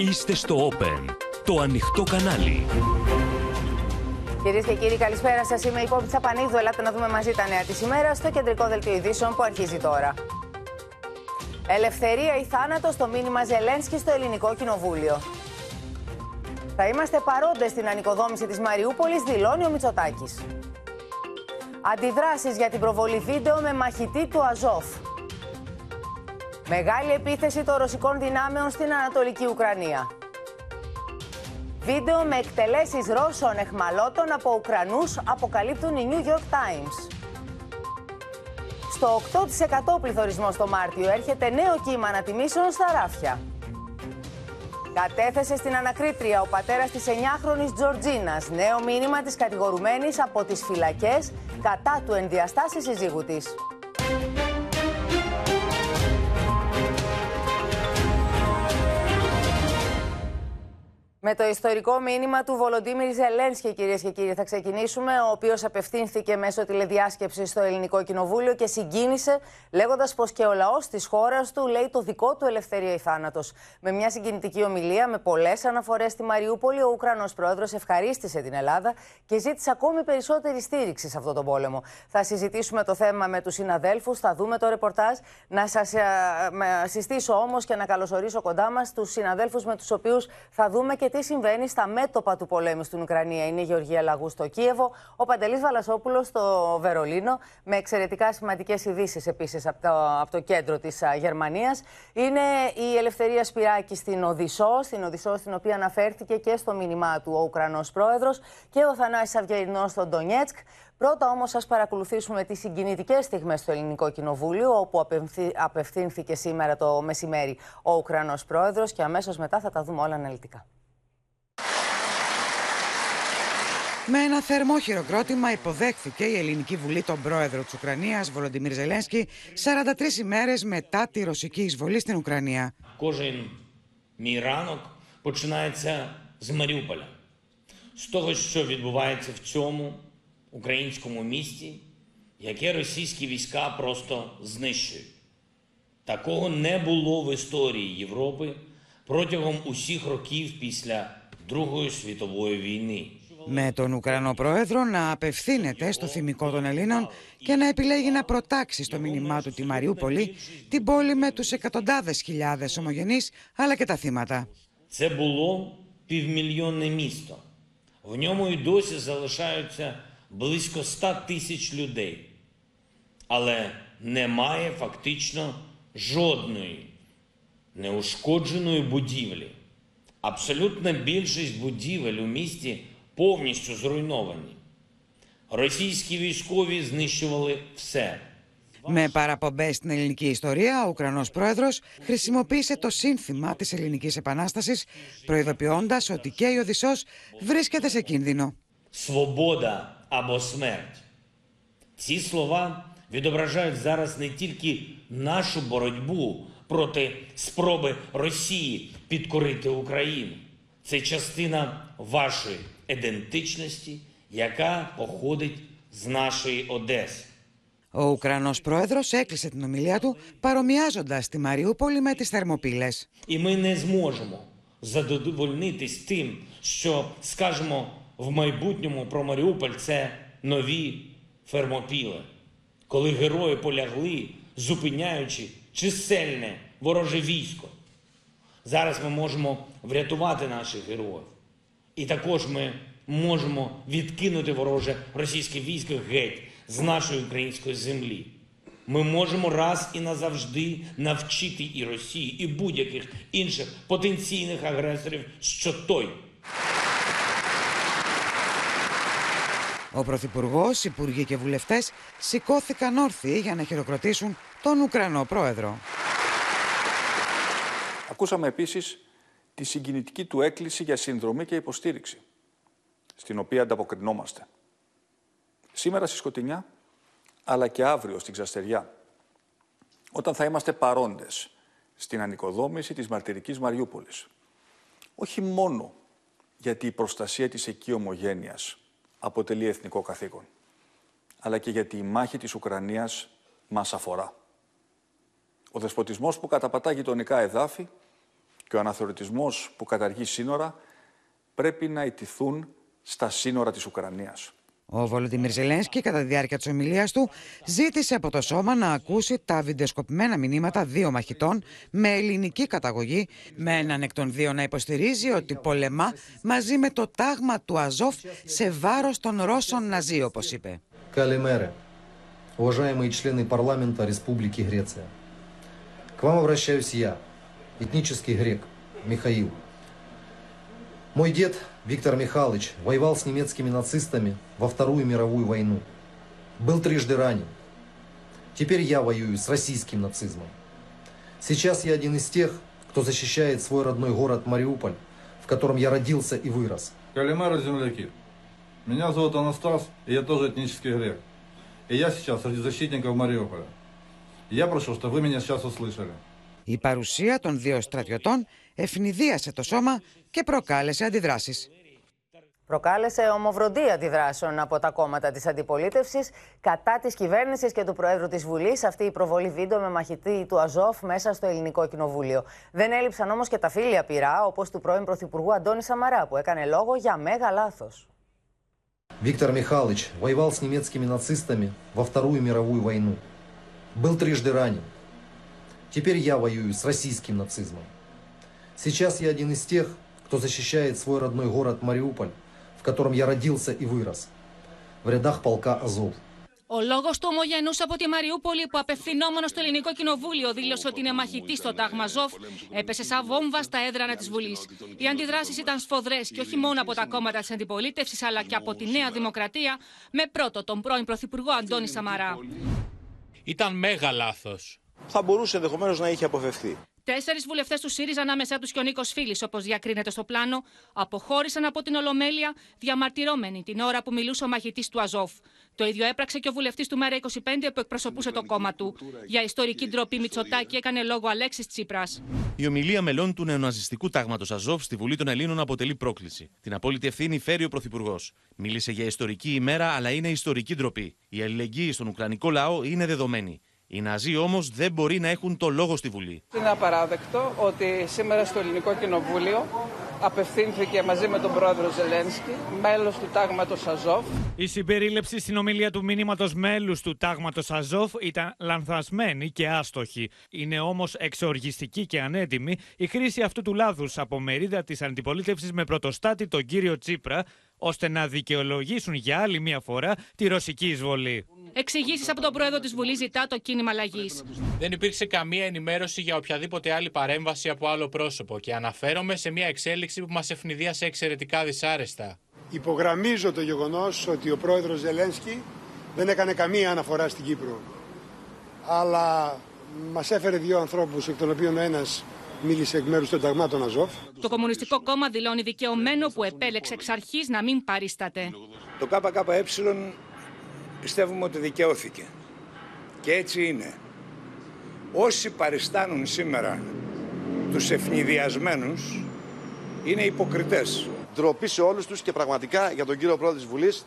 Είστε στο Open, το ανοιχτό κανάλι. Κυρίες και κύριοι, καλησπέρα σας. Είμαι η Πόπη Τσαπανίδου. Ελάτε να δούμε μαζί τα νέα της ημέρας στο κεντρικό δελτίο ειδήσεων που αρχίζει τώρα. Ελευθερία ή θάνατος στο μήνυμα Ζελένσκι στο ελληνικό κοινοβούλιο. Θα είμαστε παρόντες στην ανοικοδόμηση της Μαριούπολης, δηλώνει ο Μητσοτάκης. Αντιδράσεις για την προβολή βίντεο με μαχητή του Αζόφ. Μεγάλη επίθεση των ρωσικών δυνάμεων στην Ανατολική Ουκρανία. Βίντεο με εκτελέσεις Ρώσων εχμαλώτων από Ουκρανούς αποκαλύπτουν οι New York Times. Στο 8% πληθωρισμό στο Μάρτιο έρχεται νέο κύμα ανατιμήσεων στα ράφια. Κατέθεσε στην ανακρίτρια ο πατέρας της 9χρονης Τζορτζίνας νέο μήνυμα της κατηγορουμένης από τις φυλακές κατά του ενδιαστάσει συζύγου της. Με το ιστορικό μήνυμα του Βολοντίμιρ Ζελένσκι, κυρίες και κύριοι, θα ξεκινήσουμε. Ο οποίος απευθύνθηκε μέσω τηλεδιάσκεψης στο Ελληνικό Κοινοβούλιο και συγκίνησε, λέγοντας πως και ο λαός της χώρας του λέει το δικό του ελευθερία ή θάνατος. Με μια συγκινητική ομιλία με πολλές αναφορές στη Μαριούπολη, ο Ουκρανός πρόεδρος ευχαρίστησε την Ελλάδα και ζήτησε ακόμη περισσότερη στήριξη σε αυτό τον πόλεμο. Θα συζητήσουμε το θέμα με τους συναδέλφους, θα δούμε το ρεπορτάζ. Να σας συστήσω όμως και να καλωσορίσω κοντά μας τους συναδέλφους με τους οποίους θα δούμε και τι συμβαίνει στα μέτωπα του πολέμου στην Ουκρανία; Είναι η Γεωργία Λαγού στο Κίεβο, ο Παντελής Βαλασόπουλος στο Βερολίνο, με εξαιρετικά σημαντικές ειδήσεις επίσης από, το, από το κέντρο της Γερμανίας. Είναι η Ελευθερία Σπυράκη στην Οδυσσό, στην Οδυσσό, στην οποία αναφέρθηκε και στο μήνυμά του ο Ουκρανός πρόεδρος, και ο Θανάσης Αυγερινό στο Ντονιέτσκ. Πρώτα όμως, σα παρακολουθήσουμε τις συγκινητικές στιγμές στο Ελληνικό Κοινοβούλιο, όπου απευθύνθηκε σήμερα το μεσημέρι ο Ουκρανός πρόεδρος, και αμέσως μετά θα τα δούμε όλα αναλυτικά. Με ένα θερμό χειροκρότημα υποδέχθηκε η Ελληνική Βουλή τον πρόεδρο της Ουκρανίας, Βολοντιμίρ Ζελένσκι, 43 ημέρες μετά τη ρωσική εισβολή στην Ουκρανία. Кожен мій ранок починається з Маріуполя, з того, що відбувається в цьому українському місті, яке російські війська просто знищують. Такого не було в історії Європи протягом усіх років після Другої світової війни. Με τον Ουκρανό πρόεδρο να απευθύνεται στο θυμικό των Ελλήνων και να επιλέγει να προτάξει στο μήνυμά του τη Μαριούπολη, την πόλη με τους εκατοντάδες χιλιάδες ομογενείς, αλλά και τα θύματα. Це було півмільйонне місто. В ньому і досі залишаються близько 100 тисяч людей. Але немає фактично жодної неушкодженої будівлі. Абсолютна більшість будівель у місті повністю зруйновані. Російські військові знищували все. Με παραπομπέ στην ελληνική ιστορία, ο Ουκρανό πρόεδρο χρησιμοποίησε το σύνθημα τη Ελληνική Επανάσταση, προειδοποιώντα ότι και η Οδυσσό βρίσκεται σε κίνδυνο. Свобода або смерть. Ці слова відображають зараз не тільки нашу боротьбу проти спроби Росії підкорити Україну. Це частина вашої ідентичності, яка походить з нашої Одеси. Ο Ουκρανό πρόεδρο έκλεισε την ομιλία του παρομοιάζοντα τη Μαριούπολη με τι Θερμοπύλε. І ми не зможемо задовольнитись тим, що скажемо в майбутньому про Маріуполь це нові фермопіли, коли герої полягли, зупиняючи чисельне вороже військо. Зараз ми можемо врятувати наших героїв. І також ми можемо відкинути вороже російське військо геть з нашої української землі. Ми можемо раз і назавжди навчити і Росію, і будь-яких інших потенційних агресорів, що той Ο Πρωθυπουργό, Υπουργοί και Βουλευτέ σηκώθηκαν όρθιοι για να χειροκροτήσουν τον Ουκρανό πρόεδρο. Ακούσαμε επίσης τη συγκινητική του έκκληση για συνδρομή και υποστήριξη, στην οποία ανταποκρινόμαστε. Σήμερα στη Σκοτεινιά, αλλά και αύριο στην Ξαστεριά, όταν θα είμαστε παρόντες στην ανοικοδόμηση της μαρτυρικής Μαριούπολης. Όχι μόνο γιατί η προστασία της εκεί ομογένειας αποτελεί εθνικό καθήκον, αλλά και γιατί η μάχη της Ουκρανίας μας αφορά. Ο δεσποτισμός που καταπατά γειτονικά εδάφη και ο αναθεωρητισμός που καταργεί σύνορα πρέπει να ιτηθούν στα σύνορα της Ουκρανίας. Ο Βολοντιμίρ Ζελένσκι, κατά τη διάρκεια τη ομιλία του, ζήτησε από το σώμα να ακούσει τα βιντεοσκοπημένα μηνύματα δύο μαχητών με ελληνική καταγωγή, με έναν εκ των δύο να υποστηρίζει ότι πολεμά μαζί με το τάγμα του Αζόφ σε βάρο των Ρώσων Ναζί, όπω είπε. Καλημέρα, уважаемые члены парламента Республики Греция. К вам обращаюсь я, этнический грек Михаил. Мой дед Виктор Михайлович воевал с немецкими нацистами во Вторую мировую войну. Был трижды ранен. Теперь я воюю с российским нацизмом. Сейчас я один из тех, кто защищает свой родной город Мариуполь, в котором я родился и вырос. Калимера, земляки. Меня зовут Анастас, и я тоже этнический грек. И я сейчас среди защитников Мариуполя. Я прошу, чтобы вы меня сейчас услышали. Η παρουσία των δύο στρατιωτών ευνηδίασε το σώμα και προκάλεσε αντιδράσεις. Προκάλεσε ομοβροντή αντιδράσεων από τα κόμματα τη αντιπολίτευση κατά τη κυβέρνηση και του Προέδρου τη Βουλή αυτή η προβολή βίντεο με μαχητή του Αζόφ μέσα στο Ελληνικό Κοινοβούλιο. Δεν έλειψαν όμω και τα φίλια πειρά, όπω του πρώην Πρωθυπουργού Αντώνη Σαμαρά, που έκανε λόγο για μέγα λάθο. Виктор Михайлович воевал с немецкими нацистами во Вторую мировую войну. Был трижды ранен. Теперь я воюю с российским нацизмом. Сейчас я один из тех, кто защищает свой родной город Мариуполь, в котором я родился и вырос, в рядах полка Азов. Ο λόγο του ομογενού από τη Μαριούπολη, που απευθυνόμενο στο Ελληνικό Κοινοβούλιο δήλωσε ότι είναι μαχητή στο Τάγμα Ζόφ, έπεσε σαν βόμβα στα έδρανα τη Βουλή. Οι αντιδράσει ήταν σφοδρέ και όχι μόνο από τα κόμματα τη αντιπολίτευση, αλλά και από τη Νέα Δημοκρατία, με πρώτο τον πρώην Πρωθυπουργό Αντώνη Σαμαρά. Ήταν μέγα λάθο. θα μπορούσε ενδεχομένως να είχε αποφευθεί. Τέσσερις βουλευτές του ΣΥΡΙΖΑ, ανάμεσά τους και ο Νίκος Φίλης, όπως διακρίνεται στο πλάνο, αποχώρησαν από την Ολομέλεια, διαμαρτυρώμενοι την ώρα που μιλούσε ο μαχητής του Αζόφ. Το ίδιο έπραξε και ο βουλευτής του ΜΕΡΑ25 που εκπροσωπούσε το κόμμα του. Για ιστορική ντροπή Μητσοτάκη έκανε λόγο Αλέξης Τσίπρας. Η ομιλία μελών του νεοναζιστικού τάγματος Αζόφ στη Βουλή των Ελλήνων αποτελεί πρόκληση. Την απόλυτη ευθύνη φέρει ο Πρωθυπουργός. Μίλησε για ιστορική ημέρα, αλλά είναι ιστορική ντροπή. Η αλληλεγγύη στον Ουκρανικό λαό είναι δεδομένη. Οι Ναζί όμως δεν μπορεί να έχουν το λόγο στη Βουλή. Είναι απαράδεκτο ότι σήμερα στο Ελληνικό Κοινοβούλιο απευθύνθηκε μαζί με τον πρόεδρο Ζελένσκι, μέλος του τάγματος Αζόφ. Η συμπερίληψη στην ομιλία του μήνυματος μέλους του τάγματος Αζόφ ήταν λανθασμένη και άστοχη. Είναι όμως εξοργιστική και ανέτοιμη η χρήση αυτού του λάθους από μερίδα της αντιπολίτευσης με πρωτοστάτη τον κύριο Τσίπρα, ώστε να δικαιολογήσουν για άλλη μία φορά τη ρωσική εισβολή. Εξηγήσεις από τον πρόεδρο της Βουλής ζητά το κίνημα αλλαγής. Δεν υπήρξε καμία ενημέρωση για οποιαδήποτε άλλη παρέμβαση από άλλο πρόσωπο και αναφέρομαι σε μια εξέλιξη που μας ευνηδίασε εξαιρετικά δυσάρεστα. Υπογραμμίζω το γεγονός ότι ο πρόεδρος Ζελένσκι δεν έκανε καμία αναφορά στην Κύπρο. Αλλά μας έφερε δύο ανθρώπους, εκ των οποίων ο ένας μίλησε εκ μέρους των ταγμάτων Αζόφ. Το Κομμουνιστικό Κόμμα δηλώνει δικαιωμένο που επέλεξε εξ αρχής να μην παρίσταται. Το ΚΚΕ πιστεύουμε ότι δικαιώθηκε. Και έτσι είναι. Όσοι παριστάνουν σήμερα τους ευνηδιασμένους είναι υποκριτές. Ντροπή σε όλους τους και πραγματικά για τον κύριο πρόεδρο της Βουλής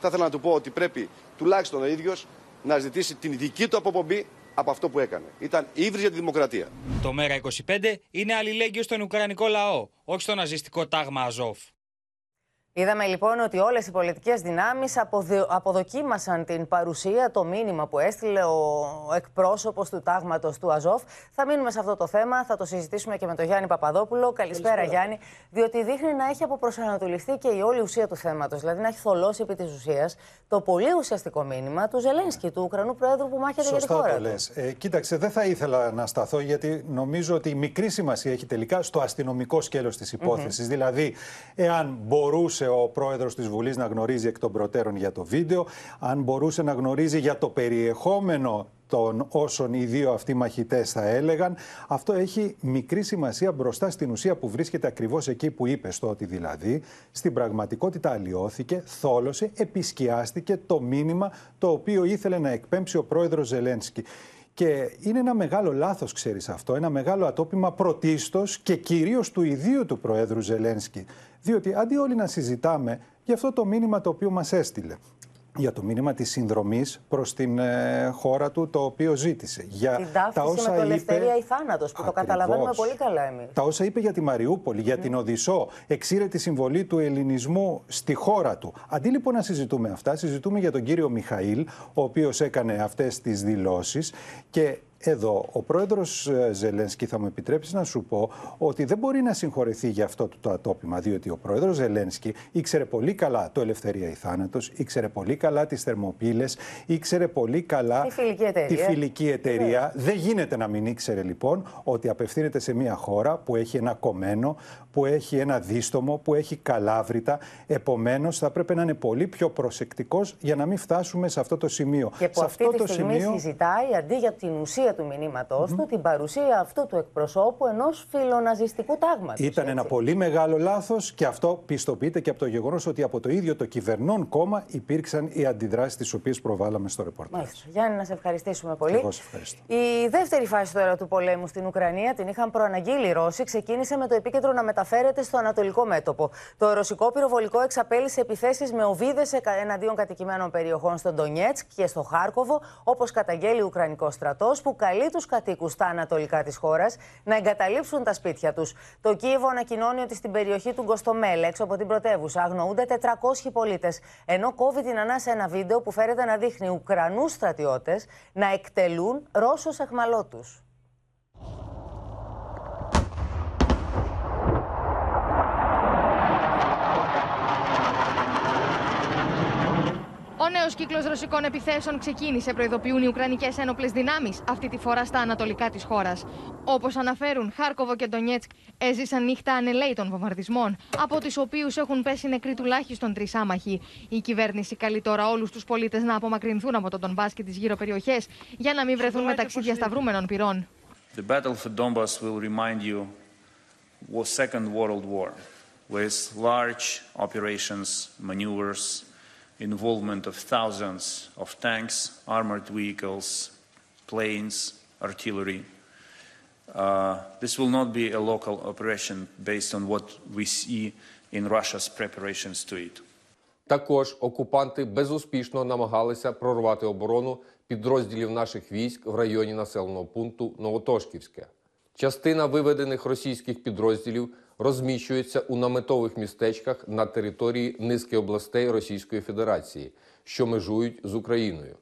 θα ήθελα να του πω ότι πρέπει τουλάχιστον ο ίδιος να ζητήσει την δική του αποπομπή από αυτό που έκανε. Ήταν ύβρις για τη δημοκρατία. Το ΜΕΡΑ25 είναι αλληλέγγυο στον Ουκρανικό λαό, όχι στο ναζιστικό τάγμα Αζόφ. Είδαμε λοιπόν ότι όλες οι πολιτικές δυνάμεις αποδοκίμασαν την παρουσία, το μήνυμα που έστειλε ο εκπρόσωπος του τάγματος του Αζόφ. Θα μείνουμε σε αυτό το θέμα, θα το συζητήσουμε και με τον Γιάννη Παπαδόπουλο. Καλησπέρα, Καλησπέρα. Γιάννη. Διότι δείχνει να έχει αποπροσανατολιστεί και η όλη ουσία του θέματος, δηλαδή να έχει θολώσει επί της ουσίας το πολύ ουσιαστικό μήνυμα του Ζελένσκι, του Ουκρανού Πρόεδρου που μάχεται για τη χώρα. Το λες. Ε, κοίταξε, δεν θα ήθελα να σταθώ γιατί νομίζω ότι μικρή σημασία έχει τελικά στο αστυνομικό σκέλος της υπόθεσης. Δηλαδή, εάν μπορούσε ο πρόεδρος της Βουλής να γνωρίζει εκ των προτέρων για το βίντεο, αν μπορούσε να γνωρίζει για το περιεχόμενο των όσων οι δύο αυτοί μαχητές θα έλεγαν. Αυτό έχει μικρή σημασία μπροστά στην ουσία που βρίσκεται ακριβώς εκεί που είπες το ότι δηλαδή στην πραγματικότητα αλλοιώθηκε, θόλωσε, επισκιάστηκε το μήνυμα το οποίο ήθελε να εκπέμψει ο πρόεδρος Ζελένσκι. Και είναι ένα μεγάλο λάθος, ξέρεις αυτό, ένα μεγάλο ατόπιμα πρωτίστως και κυρίως του ιδίου του Προέδρου Ζελένσκι. Διότι αντί όλοι να συζητάμε για αυτό το μήνυμα το οποίο μας έστειλε, για το μήνυμα της συνδρομής προς την ε, χώρα του το οποίο ζήτησε. Για Την ταύτιση με το ελευθερία ή θάνατος που το καταλαβαίνουμε πολύ καλά εμείς. Τα όσα είπε για τη Μαριούπολη, για την Οδυσσό, εξήρε τη συμβολή του ελληνισμού στη χώρα του. Αντί λοιπόν να συζητούμε αυτά, συζητούμε για τον κύριο Μιχαήλ, ο οποίος έκανε αυτές τις δηλώσεις και εδώ ο πρόεδρος ε, Ζελένσκι θα μου επιτρέψεις να σου πω ότι δεν μπορεί να συγχωρεθεί για αυτό το ατόπιμα, διότι ο πρόεδρος Ζελένσκι ήξερε πολύ καλά το Ελευθερία ή Θάνατος, ήξερε πολύ καλά τις θερμοπύλες, ήξερε πολύ καλά Τη φιλική εταιρεία. τη φιλική εταιρεία. Δεν γίνεται να μην ήξερε λοιπόν ότι απευθύνεται σε μια χώρα που έχει ένα κομμένο, που έχει ένα δίστομο, που έχει καλάβρητα. Επομένως θα πρέπει να είναι πολύ πιο προσεκτικός για να μην φτάσουμε σε αυτό το σημείο. Και που σε αυτή τη στιγμή συζητάει αντί για την ουσία του μηνύματό του, την παρουσία αυτού του εκπροσώπου ενός φιλοναζιστικού τάγματος. Ήταν ένα πολύ μεγάλο λάθος και αυτό πιστοποιείται και από το γεγονός ότι από το ίδιο το κυβερνών κόμμα υπήρξαν οι αντιδράσεις τις οποίες προβάλαμε στο ρεπορτάζ. Μάλιστα. Γιάννη, να σε ευχαριστήσουμε πολύ. Εγώ σε ευχαριστώ. Η δεύτερη φάση τώρα του πολέμου στην Ουκρανία την είχαν προαναγγείλει οι Ρώσοι. Ξεκίνησε με το επίκεντρο να μεταφέρεται στο ανατολικό μέτωπο. Το ρωσικό πυροβολικό εξαπέλυσε επιθέσεις με οβίδες εναντίον κατοικημένων περιοχών στο Ντονιέτσκ και στο Χάρκοβο, όπως καταγγέλει ο Ουκρανικός στρατός, που καλεί τους κατοίκους στα ανατολικά της χώρας να εγκαταλείψουν τα σπίτια τους. Το Κίεβο ανακοινώνει ότι στην περιοχή του Γκοστομέλ, έξω από την πρωτεύουσα, αγνοούνται 400 πολίτες. Ενώ κόβει την ανάσα ένα βίντεο που φέρεται να δείχνει Ουκρανούς στρατιώτες να εκτελούν Ρώσους εχμαλώτους. Ο νέος κύκλος ρωσικών επιθέσεων ξεκίνησε, προειδοποιούν οι Ουκρανικές ένοπλες δυνάμεις, αυτή τη φορά στα ανατολικά της χώρας. Όπως αναφέρουν, Χάρκοβο και Ντονιέτσκ έζησαν νύχτα ανελαίητων βομβαρδισμών, από του οποίου έχουν πέσει νεκροί τουλάχιστον τρεις άμαχοι. Η κυβέρνηση καλεί τώρα όλους τους πολίτες να απομακρυνθούν από τον Ντομπά και τις γύρω περιοχές για να μην βρεθούν μεταξύ διασταυρούμενων πυρών. The battle for Donbass will remind you was Second World War, with large operations, maneuvers, involvement of thousands of tanks, armored vehicles, planes, artillery. Uh, this will not be a local operation based on what we see in Russia's preparations to it. Також окупанти безуспішно намагалися прорвати оборону підрозділів наших військ в районі населеного пункту Новотошківське. Частина виведених російських підрозділів розміщується у наметових містечках на території низки областей Російської Федерації, що межують з Україною.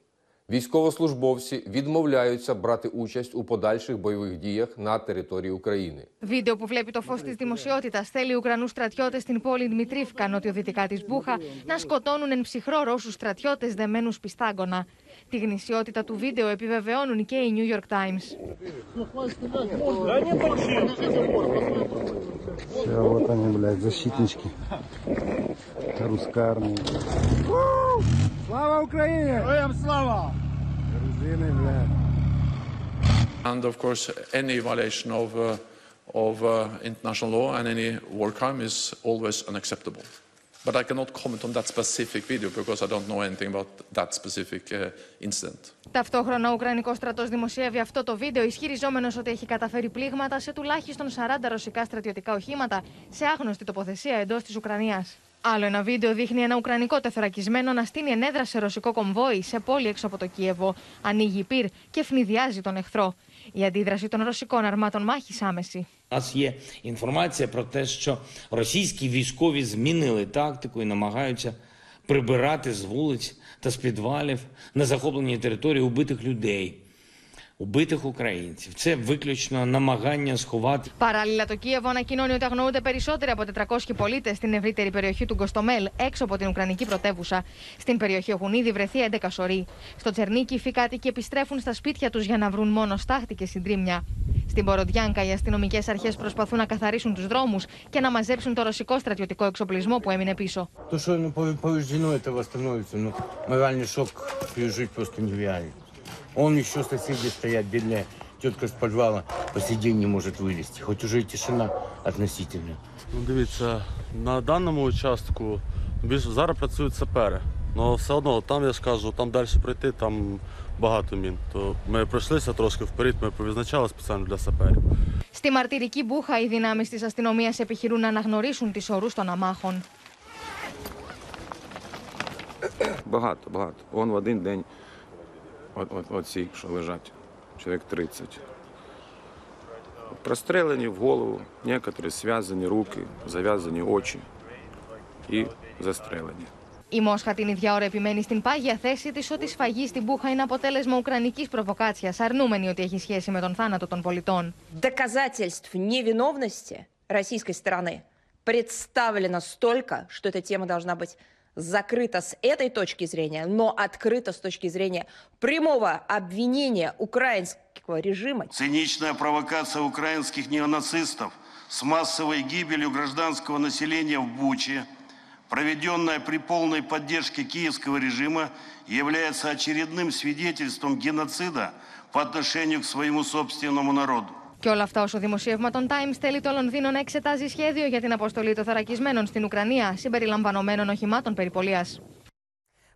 Військовослужбовці відмовляються брати участь у подальших бойових діях на території України. Βίντεο που βλέπει το φω τη δημοσιότητα θέλει Ουκρανού στρατιώτε στην πόλη Δημητρίφκα, νοτιοδυτικά τη Μπούχα, να σκοτώνουν εν ψυχρό Ρώσου στρατιώτε δεμένου πιστάγκωνα. Τη γνησιότητα του βίντεο επιβεβαιώνουν και οι New York Times. Все, вот они, блядь, защитнички. Русская армия. Слава Украине! Героям слава! Грузины, блядь. And of course, any violation of, uh, of uh, international law and any war crime is always unacceptable. But I cannot comment on that specific video because I don't know anything about that specific uh, incident. Ταυτόχρονα, ο Ουκρανικός στρατός δημοσιεύει αυτό το βίντεο, ισχυριζόμενος ότι έχει καταφέρει πλήγματα σε τουλάχιστον 40 ρωσικά στρατιωτικά οχήματα σε άγνωστη τοποθεσία εντός της Ουκρανίας. Άλλο ένα βίντεο δείχνει ένα Ουκρανικό τεθωρακισμένο να στείνει ενέδρα σε ρωσικό κομβόι σε πόλη έξω από το Κίεβο. Ανοίγει πυρ και φνηδιάζει τον εχθρό. Η αντίδραση των ρωσικών αρμάτων μάχη άμεση. У нас є інформація про те, що російські військові змінили тактику і намагаються прибирати з вулиць та з підвалів на захопленій території убитих людей, убитих українців. Це виключно намагання сховати. Παράλληλα, το Κίεβο ανακοινώνει ότι αγνοούνται περισσότεροι από 400 πολίτε στην ευρύτερη περιοχή του Γκοστομέλ, έξω από την Ουκρανική πρωτεύουσα. Στην περιοχή έχουν ήδη βρεθεί 11 σωροί. Στο Τσερνίκι, οι κάτοικοι επιστρέφουν στα σπίτια του για να βρουν μόνο στάχτη και συντρίμια. Στην Ποροντιάνκα, οι αστυνομικέ αρχέ προσπαθούν να καθαρίσουν του δρόμου και να μαζέψουν το ρωσικό στρατιωτικό εξοπλισμό που έμεινε πίσω. То, что ну, пове- повреждено, это восстановится. Но моральный шок пережить просто нереально. Он еще соседи стоят, бедная тетка с подвала по сей день не может вылезти. Хоть уже и тишина относительно. Ну, дивіться, на даному участку більш зараз працюють сапери. Але все одно, там я ж кажу, там далі пройти, там багато мін. То ми пройшлися трошки вперед, ми повизначали спеціально для саперів. Στη μαρτυρική Μπούχα, οι δυνάμει τη αστυνομία επιχειρούν να αναγνωρίσουν τι ορού των αμάχων. Багато, багато. Он в один день, от, от, от ці, що лежать, чоловік 30. Прострелені в голову, некоторі зв'язані руки, зав'язані очі і застрелені. Η Μόσχα την ίδια ώρα επιμένει στην πάγια θέση τη ότι η σφαγή στην Μπούχα είναι αποτέλεσμα ουκρανική προβοκάτσια, αρνούμενη ότι έχει σχέση με τον θάνατο των πολιτών. Доказательств невиновности российской стороны представлено столько, что эта тема должна быть закрыта с этой точки зрения, но открыта с точки зрения прямого обвинения украинского режима. Циничная провокация украинских неонацистов с массовой гибелью гражданского населения в Буче, проведенная при полной поддержке киевского режима, является очередным свидетельством геноцида по отношению к своему собственному народу. Και όλα αυτά όσο δημοσίευμα των Times θέλει το Λονδίνο να εξετάζει σχέδιο για την αποστολή των θωρακισμένων στην Ουκρανία, συμπεριλαμβανομένων οχημάτων περιπολίας.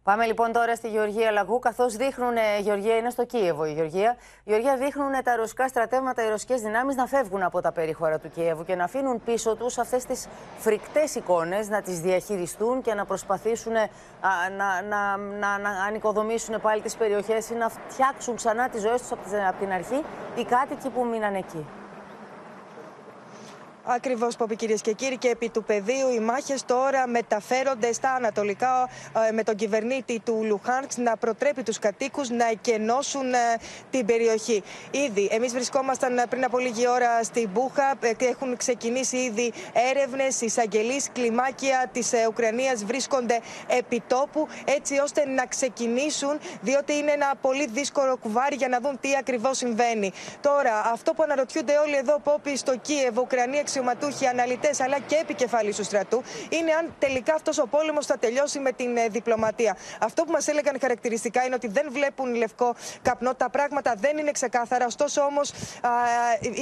Πάμε λοιπόν τώρα στη Γεωργία Λαγού, καθώς δείχνουν, ε, Γεωργία είναι στο Κίεβο η Γεωργία. Γεωργία δείχνουν τα ρωσικά στρατεύματα, οι ρωσικές δυνάμεις να φεύγουν από τα περίχωρα του Κιέβου και να αφήνουν πίσω τους αυτές τις φρικτές εικόνες, να τις διαχειριστούν και να προσπαθήσουν ε, να, να, να, να ανοικοδομήσουν πάλι τις περιοχές ή να φτιάξουν ξανά τις ζωές τους από την αρχή οι κάτοικοι που μείναν εκεί. Ακριβώς, Πόπη, κυρίες και κύριοι, και επί του πεδίου οι μάχες τώρα μεταφέρονται στα ανατολικά ε, με τον κυβερνήτη του Λουχάνξ να προτρέπει τους κατοίκους να εκενώσουν ε, την περιοχή. Ήδη, εμείς βρισκόμασταν πριν από λίγη ώρα στην Μπούχα και έχουν ξεκινήσει ήδη έρευνες. Εισαγγελείς κλιμάκια της Ουκρανίας βρίσκονται επί τόπου έτσι ώστε να ξεκινήσουν, διότι είναι ένα πολύ δύσκολο κουβάρι για να δουν τι ακριβώς συμβαίνει. Τώρα, αυτό που αναρωτιούνται όλοι εδώ, Πόπη, στο Κίεβο, Ουκρανία αξιωματούχοι, αναλυτές αλλά και επικεφαλής του στρατού είναι αν τελικά αυτός ο πόλεμος θα τελειώσει με την ε, διπλωματία. Αυτό που μας έλεγαν χαρακτηριστικά είναι ότι δεν βλέπουν λευκό καπνό. Τα πράγματα δεν είναι ξεκάθαρα. Ωστόσο όμως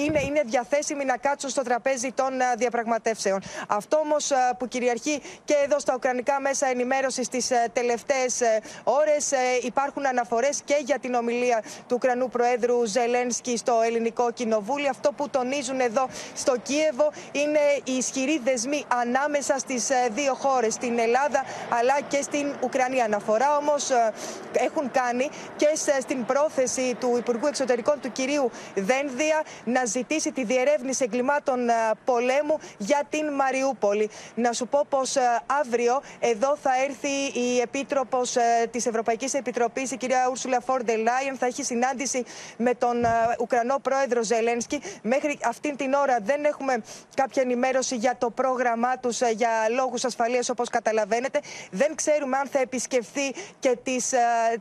είναι, είναι διαθέσιμοι να κάτσουν στο τραπέζι των διαπραγματεύσεων. Αυτό όμως που κυριαρχεί και εδώ στα ουκρανικά μέσα ενημέρωσης τις τελευταίες ώρες υπάρχουν αναφορές και για την ομιλία του Ουκρανού Προέδρου Ζελένσκι στο ελληνικό κοινοβούλιο. Αυτό που τονίζουν εδώ στο Κίεβο είναι οι ισχυροί δεσμοί ανάμεσα στις ε, δύο χώρες, στην Ελλάδα αλλά και στην Ουκρανία. Αναφορά όμως ε, έχουν κάνει και στην πρόθεση του Υπουργού Εξωτερικών του κυρίου Δένδια να ζητήσει τη διερεύνηση εγκλημάτων ε, πολέμου για την Μαριούπολη. Να σου πω πως αύριο εδώ θα έρθει η Επίτροπος της Ευρωπαϊκής Επιτροπής, η κυρία Ούρσουλα Φόρντε Λάιεν, θα έχει συνάντηση με τον Ουκρανό πρόεδρο Ζελένσκι. Μέχρι αυτήν την ώρα δεν έχουμε κάποια ενημέρωση για το πρόγραμμά τους ε, για λόγους ασφαλείας, όπως καταλαβαίνετε. Δεν ξέρουμε αν θα επισκεφθεί και τις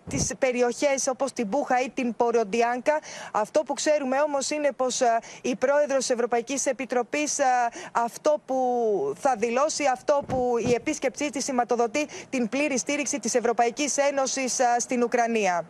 τις ε, περιοχές όπως την Μπούχα ή την Ποροντιάνκα. Αυτό που ξέρουμε όμως είναι πως ε, η πρόεδρος της Ευρωπαϊκής Επιτροπής αυτό που θα δηλώσει, αυτό που η επίσκεψή της σηματοδοτεί την πλήρη στήριξη της Ευρωπαϊκής Ένωσης στην Ουκρανία.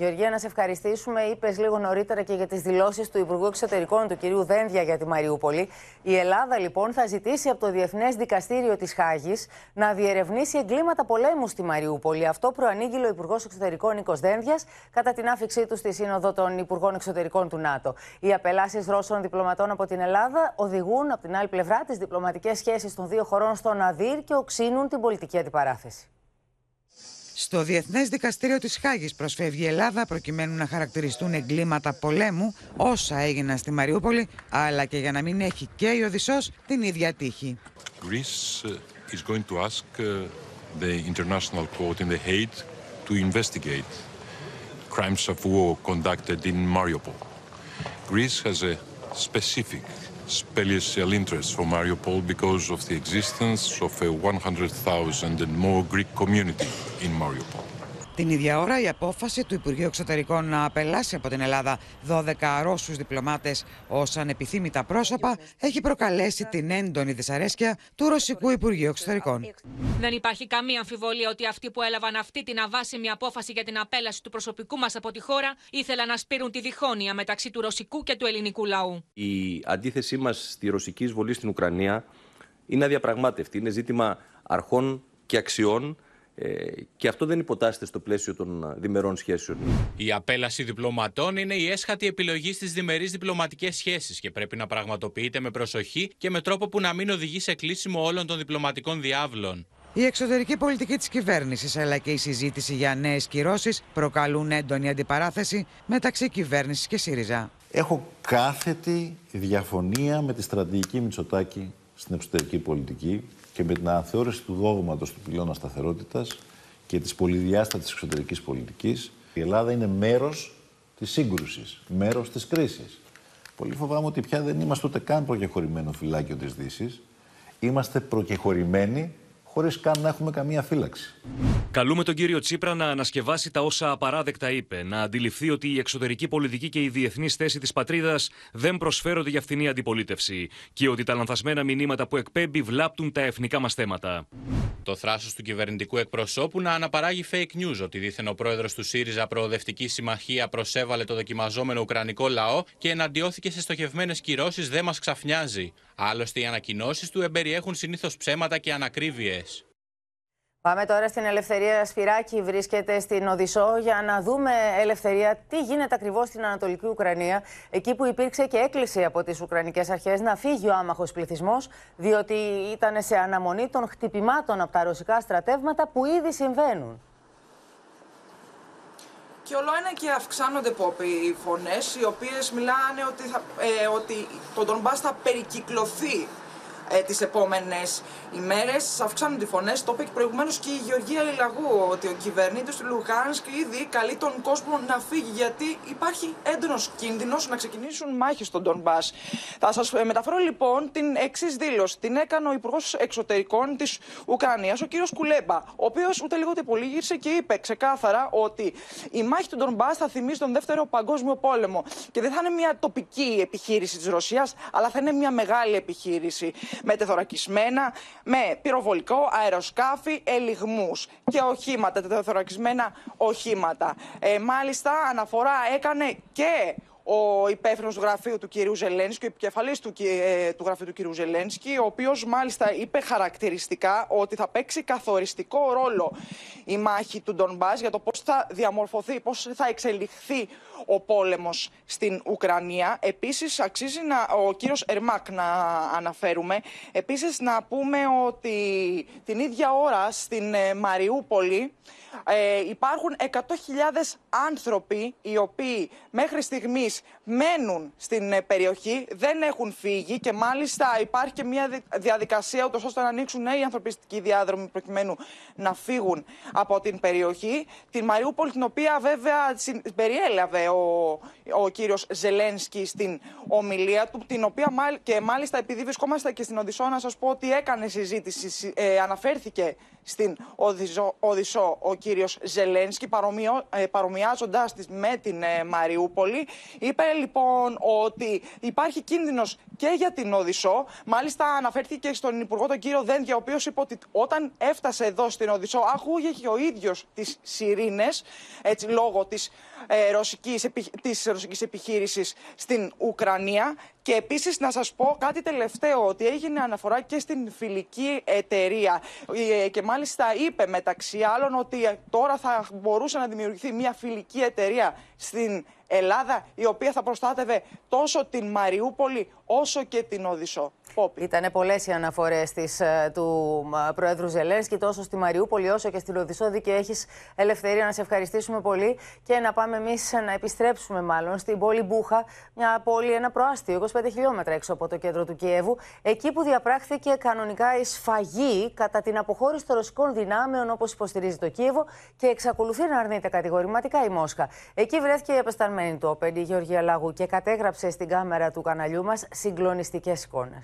Γεωργία, να σε ευχαριστήσουμε. Είπες λίγο νωρίτερα και για τις δηλώσεις του Υπουργού Εξωτερικών, του κυρίου Δένδια, για τη Μαριούπολη. Η Ελλάδα, λοιπόν, θα ζητήσει από το Διεθνές Δικαστήριο της Χάγης να διερευνήσει εγκλήματα πολέμου στη Μαριούπολη. Αυτό προανήγγειλε ο Υπουργός Εξωτερικών Νίκος Δένδιας κατά την άφηξή του στη Σύνοδο των Υπουργών Εξωτερικών του ΝΑΤΟ. Οι απελάσεις Ρώσων διπλωματών από την Ελλάδα οδηγούν, από την άλλη πλευρά, τις διπλωματικές σχέσεις των δύο χωρών στον Αδύρ και οξύνουν την πολιτική αντιπαράθεση. Στο Διεθνές Δικαστήριο της Χάγης προσφεύγει η Ελλάδα προκειμένου να χαρακτηριστούν εγκλήματα πολέμου όσα έγιναν στη Μαριούπολη, αλλά και για να μην έχει και η Οδυσσός την ίδια τύχη. Greece is going to ask the International Court in The Hague to investigate crimes of war conducted in Mariupol. Greece has a specific special interest for Mariupol because of the existence of a 100,000 and more Greek community in Mariupol. Την ίδια ώρα η απόφαση του Υπουργείου Εξωτερικών να απελάσει από την Ελλάδα 12 Ρώσους διπλωμάτες ως ανεπιθύμητα πρόσωπα έχει προκαλέσει την έντονη δυσαρέσκεια του Ρωσικού Υπουργείου Εξωτερικών. Δεν υπάρχει καμία αμφιβολία ότι αυτοί που έλαβαν αυτή την αβάσιμη απόφαση για την απέλαση του προσωπικού μας από τη χώρα ήθελαν να σπείρουν τη διχόνοια μεταξύ του ρωσικού και του ελληνικού λαού. Η αντίθεσή μας στη ρωσική εισβολή στην Ουκρανία είναι αδιαπραγμάτευτη. Είναι ζήτημα αρχών και αξιών ε, και αυτό δεν υποτάσσεται στο πλαίσιο των διμερών σχέσεων. Η απέλαση διπλωματών είναι η έσχατη επιλογή στις διμερείς διπλωματικές σχέσεις και πρέπει να πραγματοποιείται με προσοχή και με τρόπο που να μην οδηγεί σε κλείσιμο όλων των διπλωματικών διάβλων. Η εξωτερική πολιτική της κυβέρνησης αλλά και η συζήτηση για νέες κυρώσεις προκαλούν έντονη αντιπαράθεση μεταξύ κυβέρνησης και ΣΥΡΙΖΑ. Έχω κάθετη διαφωνία με τη στρατηγική Μητσοτάκη στην εξωτερική πολιτική και με την αναθεώρηση του δόγματος του πυλώνα σταθερότητας και της πολυδιάστατης εξωτερικής πολιτικής. Η Ελλάδα είναι μέρος της σύγκρουσης, μέρος της κρίσης. Πολύ φοβάμαι ότι πια δεν είμαστε ούτε καν προκεχωρημένο φυλάκιο της Δύσης. Είμαστε προκεχωρημένοι χωρίς καν να έχουμε καμία φύλαξη. Καλούμε τον κύριο Τσίπρα να ανασκευάσει τα όσα απαράδεκτα είπε, να αντιληφθεί ότι η εξωτερική πολιτική και η διεθνής θέση της πατρίδας δεν προσφέρονται για φθηνή αντιπολίτευση και ότι τα λανθασμένα μηνύματα που εκπέμπει βλάπτουν τα εθνικά μας θέματα. Το θράσος του κυβερνητικού εκπροσώπου να αναπαράγει fake news ότι δίθεν ο πρόεδρος του ΣΥΡΙΖΑ Προοδευτική Συμμαχία προσέβαλε το δοκιμαζόμενο Ουκρανικό λαό και εναντιώθηκε σε στοχευμένες κυρώσεις δεν μας ξαφνιάζει. Άλλωστε, οι ανακοινώσεις του εμπεριέχουν συνήθως ψέματα και ανακρίβειες. Πάμε τώρα στην Ελευθερία Σφυράκη, βρίσκεται στην Οδυσσό για να δούμε, Ελευθερία, τι γίνεται ακριβώς στην Ανατολική Ουκρανία, εκεί που υπήρξε και έκκληση από τις Ουκρανικές αρχές να φύγει ο άμαχος πληθυσμός, διότι ήταν σε αναμονή των χτυπημάτων από τα ρωσικά στρατεύματα που ήδη συμβαίνουν. Και όλο ένα και αυξάνονται πόποι οι φωνές, οι οποίες μιλάνε ότι, θα, ε, ότι το Ντονμπάς θα περικυκλωθεί ε, τις επόμενες ημέρε. Αυξάνονται οι φωνές. Το είπε και προηγουμένως και η Γεωργία Λιλαγού ότι ο κυβερνήτης του Λουχάνσκ ήδη καλεί τον κόσμο να φύγει γιατί υπάρχει έντονος κίνδυνος να ξεκινήσουν μάχες στον Ντομπά. Θα σας μεταφέρω λοιπόν την εξής δήλωση. Την έκανε ο Υπουργός Εξωτερικών της Ουκρανίας, ο κύριος Κουλέμπα, ο οποίος ούτε λίγο ούτε πολύ γύρισε και είπε ξεκάθαρα ότι η μάχη του Ντομπά θα θυμίζει τον Δεύτερο Παγκόσμιο Πόλεμο και δεν θα είναι μια τοπική επιχείρηση της Ρωσίας, αλλά θα είναι μια μεγάλη επιχείρηση με τεθωρακισμένα, με πυροβολικό, αεροσκάφη, ελιγμούς και οχήματα, τεθωρακισμένα οχήματα. Ε, μάλιστα, αναφορά έκανε και ο υπεύθυνος του γραφείου του κυρίου Ζελένσκι, ο επικεφαλής του, ε, του γραφείου του κυρίου Ζελένσκι, ο οποίος μάλιστα είπε χαρακτηριστικά ότι θα παίξει καθοριστικό ρόλο η μάχη του Ντομπά για το πώς θα διαμορφωθεί, πώς θα εξελιχθεί ο πόλεμος στην Ουκρανία. Επίσης, αξίζει να, ο κύριος Ερμάκ να αναφέρουμε. Επίσης, να πούμε ότι την ίδια ώρα στην ε, Μαριούπολη ε, υπάρχουν 100.000 άνθρωποι οι οποίοι μέχρι στιγμής μένουν στην ε, περιοχή, δεν έχουν φύγει και μάλιστα υπάρχει και μια διαδικασία ούτως ώστε να ανοίξουν νέοι ανθρωπιστικοί διάδρομοι προκειμένου να φύγουν από την περιοχή. Την Μαριούπολη την οποία βέβαια περιέλαβε ο, ο κύριος Ζελένσκι στην ομιλία του, την οποία και μάλιστα επειδή βρισκόμαστε και στην Οδυσσό να σας πω ότι έκανε συζήτηση, ε, αναφέρθηκε στην Οδυσσό, Οδυσσό ο κύριος Ζελένσκι παρομοιο, ε, παρομοιάζοντάς της με την ε, Μαριούπολη. Είπε λοιπόν ότι υπάρχει κίνδυνος και για την Οδυσσό. Μάλιστα αναφέρθηκε στον Υπουργό τον κύριο Δέντια, ο οποίος είπε ότι όταν έφτασε εδώ στην Οδυσσό ακούγε ο ίδιος τις σιρήνες, έτσι λόγω της ε, ρωσικής, της ρωσικής επιχείρησης στην Ουκρανία. Και επίσης να σας πω κάτι τελευταίο, ότι έγινε αναφορά και στην φιλική εταιρεία ε, και μάλιστα είπε μεταξύ άλλων ότι τώρα θα μπορούσε να δημιουργηθεί μια φιλική εταιρεία στην Ελλάδα η οποία θα προστάτευε τόσο την Μαριούπολη όσο και την Οδυσσό. Ήταν πολλές οι αναφορές ε, του ε, Προέδρου Ζελένσκι τόσο στη Μαριούπολη όσο και στην Οδυσσό. Και έχεις ελευθερία να σε ευχαριστήσουμε πολύ και να πάμε εμείς να επιστρέψουμε μάλλον στην πόλη Μπούχα, μια πόλη, ένα προάστιο 25 χιλιόμετρα έξω από το κέντρο του Κιέβου, εκεί που διαπράχθηκε κανονικά η σφαγή κατά την αποχώρηση των ρωσικών δυνάμεων όπως υποστηρίζει το Κίεβο και εξακολουθεί να αρνείται κατηγορηματικά η Μόσχα. Εκεί βρέθηκε η απεσταλμένη του Όπεν, η Γεωργία Λαγού, και κατέγραψε στην κάμερα του καναλιού μας συγκλονιστικέ εικόνε.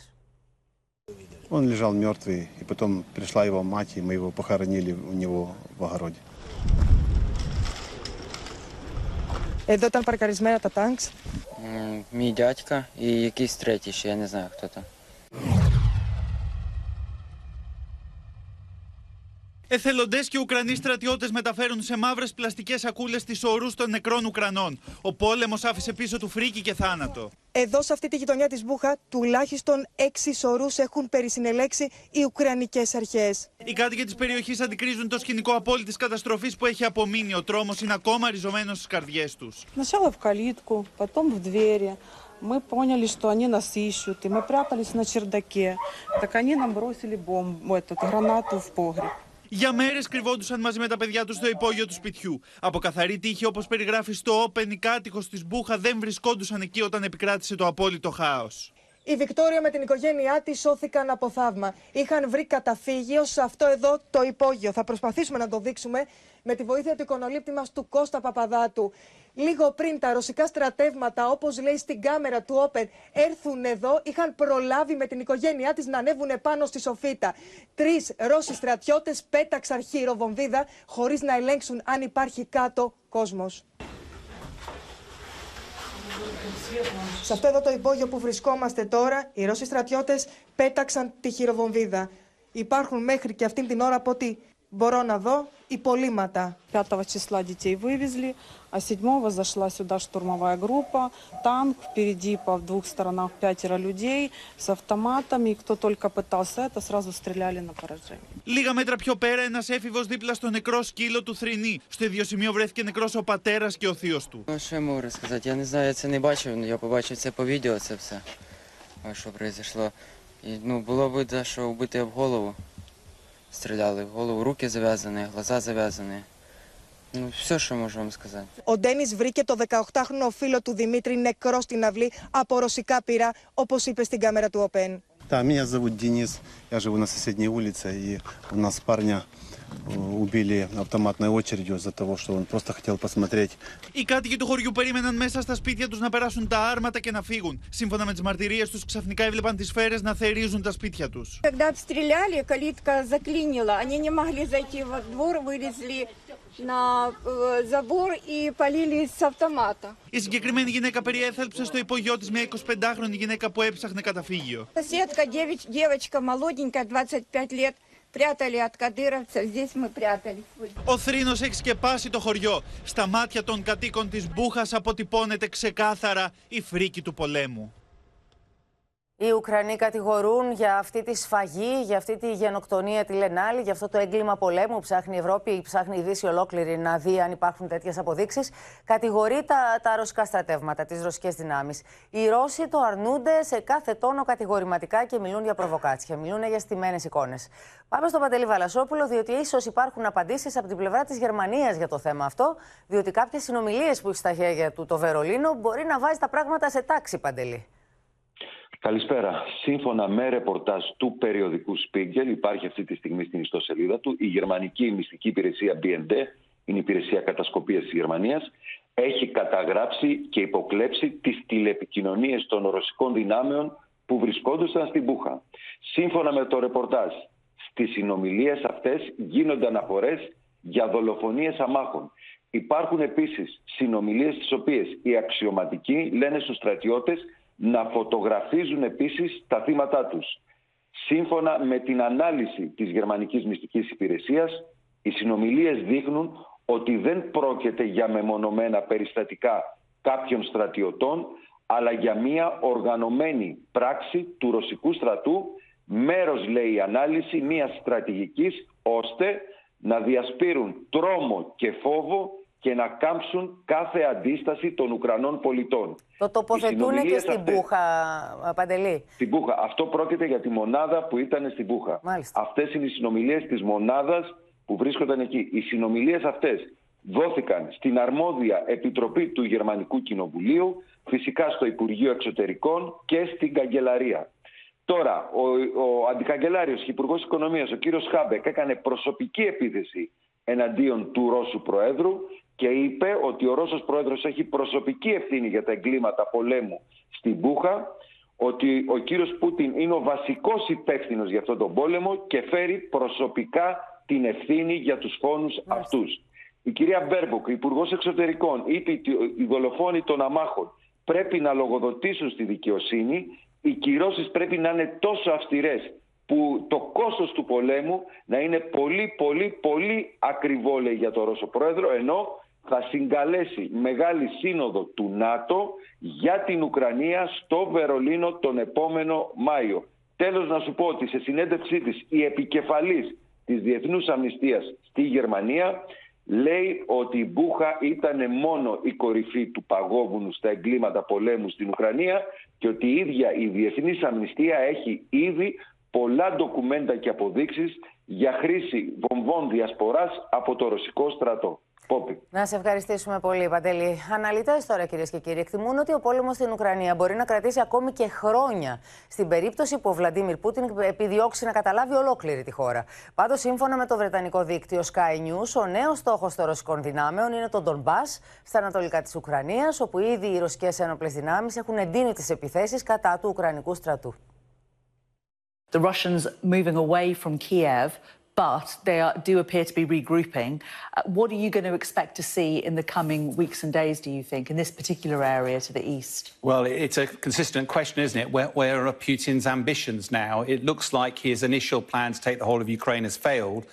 Он лежал мертвый, и потом пришла его мать, и мы его похоронили у него в огороде. Εδώ ήταν παρκαρισμένα τα τάγκς. Мій дядька і якийсь третій, ще я не знаю, хто там. Εθελοντέ και Ουκρανοί στρατιώτε μεταφέρουν σε μαύρε πλαστικέ σακούλε τι ορού των νεκρών Ουκρανών. Ο πόλεμο άφησε πίσω του φρίκη και θάνατο. Εδώ, σε αυτή τη γειτονιά τη Μπούχα, τουλάχιστον έξι σωρού έχουν περισυνελέξει οι Ουκρανικέ αρχέ. Οι κάτοικοι τη περιοχή αντικρίζουν το σκηνικό απόλυτη καταστροφή που έχει απομείνει. Ο τρόμο είναι ακόμα ριζωμένο στι καρδιέ του. Сначала в калитку, потом в двери. Мы поняли, что они нас ищут, и мы прятались на чердаке. Так они нам бросили бомбу, этот, гранату в погреб. Για μέρες κρυβόντουσαν μαζί με τα παιδιά τους στο υπόγειο του σπιτιού. Από καθαρή τύχη, όπως περιγράφει στο Open, οι κάτοικος της Μπούχα δεν βρισκόντουσαν εκεί όταν επικράτησε το απόλυτο χάος. Η Βικτόρια με την οικογένειά της σώθηκαν από θαύμα. Είχαν βρει καταφύγιο σε αυτό εδώ το υπόγειο. Θα προσπαθήσουμε να το δείξουμε με τη βοήθεια του εικονολήπτη μας του Κώστα Παπαδάτου. Λίγο πριν τα ρωσικά στρατεύματα, όπως λέει στην κάμερα του Όπεν, έρθουν εδώ, είχαν προλάβει με την οικογένειά της να ανέβουν πάνω στη Σοφίτα. Τρεις Ρώσοι στρατιώτες πέταξαν χειροβομβίδα χωρίς να ελέγξουν αν υπάρχει κάτω κόσμος. Σε αυτό εδώ το υπόγειο που βρισκόμαστε τώρα, οι Ρώσοι στρατιώτες πέταξαν τη χειροβομβίδα. Υπάρχουν μέχρι και αυτήν την ώρα από ό,τι μπορώ να δω υπολείμματα. 5 числа детей вывезли, а 7 зашла сюда штурмовая группа, танк, впереди по двух сторонах пятеро людей с автоматами. И кто только пытался это, сразу стреляли на поражение. Λίγα μέτρα πιο πέρα, ένα έφηβο δίπλα στο νεκρό σκύλο του Θρηνή. Στο ίδιο σημείο βρέθηκε νεκρό ο πατέρα και ο θείο του. Ну, що я можу розказати? Я не знаю, я це не бачив, але я побачив це по відео, це все, а, що произошло. І, ну, було видно, що вбитий об голову. Стріляли в голову, руки зав'язані, глаза зав'язані. Ну, все, що можу вам сказати. Ο Ντένι βρήκε το 18χρονο φίλο του Δημήτρη νεκρό στην αυλή από ρωσικά πύρα, όπω είπε στην κάμερα του ΟΠΕΝ. Да, меня зовут Денис, я живу на соседней улице, и у нас парня э, убили автоматной очередью из-за того, что он просто хотел посмотреть Οι κάτοικοι του χωριού περίμεναν μέσα στα σπίτια του να περάσουν τα άρματα και να φύγουν. Σύμφωνα με τι μαρτυρίε του, ξαφνικά έβλεπαν τι σφαίρε να θερίζουν τα σπίτια του. Когда обстреляли, калитка заклинила. Они не могли зайти во двор, вылезли на э, забор и полили с автомата. Η συγκεκριμένη γυναίκα περιέθαλψε στο υπογειό τη μια 25χρονη γυναίκα που έψαχνε καταφύγιο. Соседка, девич- девочка молоденькая, 25 лет, прятали от кадыровцев. Здесь мы прятались. Ο θρήνο έχει σκεπάσει το χωριό. Στα μάτια των κατοίκων τη Μπούχα αποτυπώνεται ξεκάθαρα η φρίκη του πολέμου. Οι Ουκρανοί κατηγορούν για αυτή τη σφαγή, για αυτή τη γενοκτονία τη λένε άλλοι, για αυτό το έγκλημα πολέμου που ψάχνει η Ευρώπη ή ψάχνει η Δύση ολόκληρη να δει αν υπάρχουν τέτοιες αποδείξεις. Κατηγορεί τα, τα ρωσικά στρατεύματα, τις ρωσικές δυνάμεις. Οι Ρώσοι το αρνούνται σε κάθε τόνο κατηγορηματικά και μιλούν για προβοκάτσια, μιλούν για στημένε εικόνες. Πάμε στον Παντελή Βαλασόπουλο, διότι ίσως υπάρχουν απαντήσεις από την πλευρά της Γερμανίας για το θέμα αυτό, διότι κάποιες συνομιλίες που έχει στα χέρια του το Βερολίνο μπορεί να βάζει τα πράγματα σε τάξη, Παντελή. Καλησπέρα. Σύμφωνα με ρεπορτάζ του περιοδικού Spiegel, υπάρχει αυτή τη στιγμή στην ιστοσελίδα του, η γερμανική μυστική υπηρεσία BND, είναι η υπηρεσία κατασκοπίας της Γερμανίας, έχει καταγράψει και υποκλέψει τις τηλεπικοινωνίες των ρωσικών δυνάμεων που βρισκόντουσαν στην Μπούχα. Σύμφωνα με το ρεπορτάζ, στις συνομιλίες αυτές γίνονται αναφορές για δολοφονίες αμάχων. Υπάρχουν επίσης συνομιλίες στις οποίες οι αξιωματικοί λένε στους στρατιώτες να φωτογραφίζουν επίσης τα θύματα τους. Σύμφωνα με την ανάλυση της Γερμανικής Μυστικής Υπηρεσίας, οι συνομιλίες δείχνουν ότι δεν πρόκειται για μεμονωμένα περιστατικά κάποιων στρατιωτών, αλλά για μια οργανωμένη πράξη του ρωσικού στρατού, μέρος λέει η ανάλυση μιας στρατηγικής, ώστε να διασπείρουν τρόμο και φόβο και να κάμψουν κάθε αντίσταση των Ουκρανών πολιτών. Το τοποθετούν και συνομιλίες στην αυτές- Μπούχα, Παντελή. Στην Μπούχα. Αυτό πρόκειται για τη μονάδα που ήταν στην Μπούχα. Μάλιστα. Αυτές είναι οι συνομιλίες της μονάδας που βρίσκονταν εκεί. Οι συνομιλίες αυτές δόθηκαν στην αρμόδια επιτροπή του Γερμανικού Κοινοβουλίου, φυσικά στο Υπουργείο Εξωτερικών και στην Καγκελαρία. Τώρα, ο, ο αντικαγκελάριος και υπουργός Οικονομίας, ο κύριος Χάμπεκ, έκανε προσωπική επίθεση εναντίον του Ρώσου Προέδρου και είπε ότι ο Ρώσος Πρόεδρος έχει προσωπική ευθύνη για τα εγκλήματα πολέμου στην Μπούχα, ότι ο κύριος Πούτιν είναι ο βασικός υπεύθυνος για αυτόν τον πόλεμο και φέρει προσωπικά την ευθύνη για τους φόνους αυτούς. Η κυρία Μπέρμποκ, υπουργός Εξωτερικών, είπε ότι οι δολοφόνοι των αμάχων πρέπει να λογοδοτήσουν στη δικαιοσύνη. Οι κυρώσεις πρέπει να είναι τόσο αυστηρές που το κόστος του πολέμου να είναι πολύ πολύ πολύ ακριβό λέει για τον Ρώσο Πρόεδρο ενώ θα συγκαλέσει μεγάλη σύνοδο του ΝΑΤΟ για την Ουκρανία στο Βερολίνο τον επόμενο Μάιο. Τέλος να σου πω ότι σε συνέντευξή της η επικεφαλής της Διεθνούς Αμνηστίας στη Γερμανία λέει ότι η Μπούχα ήταν μόνο η κορυφή του παγόβουνου στα εγκλήματα πολέμου στην Ουκρανία και ότι η ίδια η Διεθνής Αμνηστία έχει ήδη πολλά ντοκουμέντα και αποδείξεις για χρήση βομβών διασποράς από το ρωσικό στρατό. Πόπι. Να σε ευχαριστήσουμε πολύ, Παντελή. Αναλυτές τώρα, κυρίες και κύριοι, εκτιμούν ότι ο πόλεμος στην Ουκρανία μπορεί να κρατήσει ακόμη και χρόνια. Στην περίπτωση που ο Βλαντίμιρ Πούτιν επιδιώξει να καταλάβει ολόκληρη τη χώρα. Πάντως, σύμφωνα με το βρετανικό δίκτυο Sky News, ο νέος στόχος των ρωσικών δυνάμεων είναι το Ντομπά, στα ανατολικά της Ουκρανίας, όπου ήδη οι ρωσικές ένοπλες δυνάμεις έχουν εντείνει τις επιθέσεις κατά του Ουκρανικού στρατού. The Russians moving away from Kiev but they are, do appear to be regrouping. Uh, what are you going to expect to see in the coming weeks and days, do you think, in this particular area to the east? Well, it's a consistent question, isn't it? Where, where are Putin's ambitions now? It looks like his initial plan to take the whole of Ukraine has failed,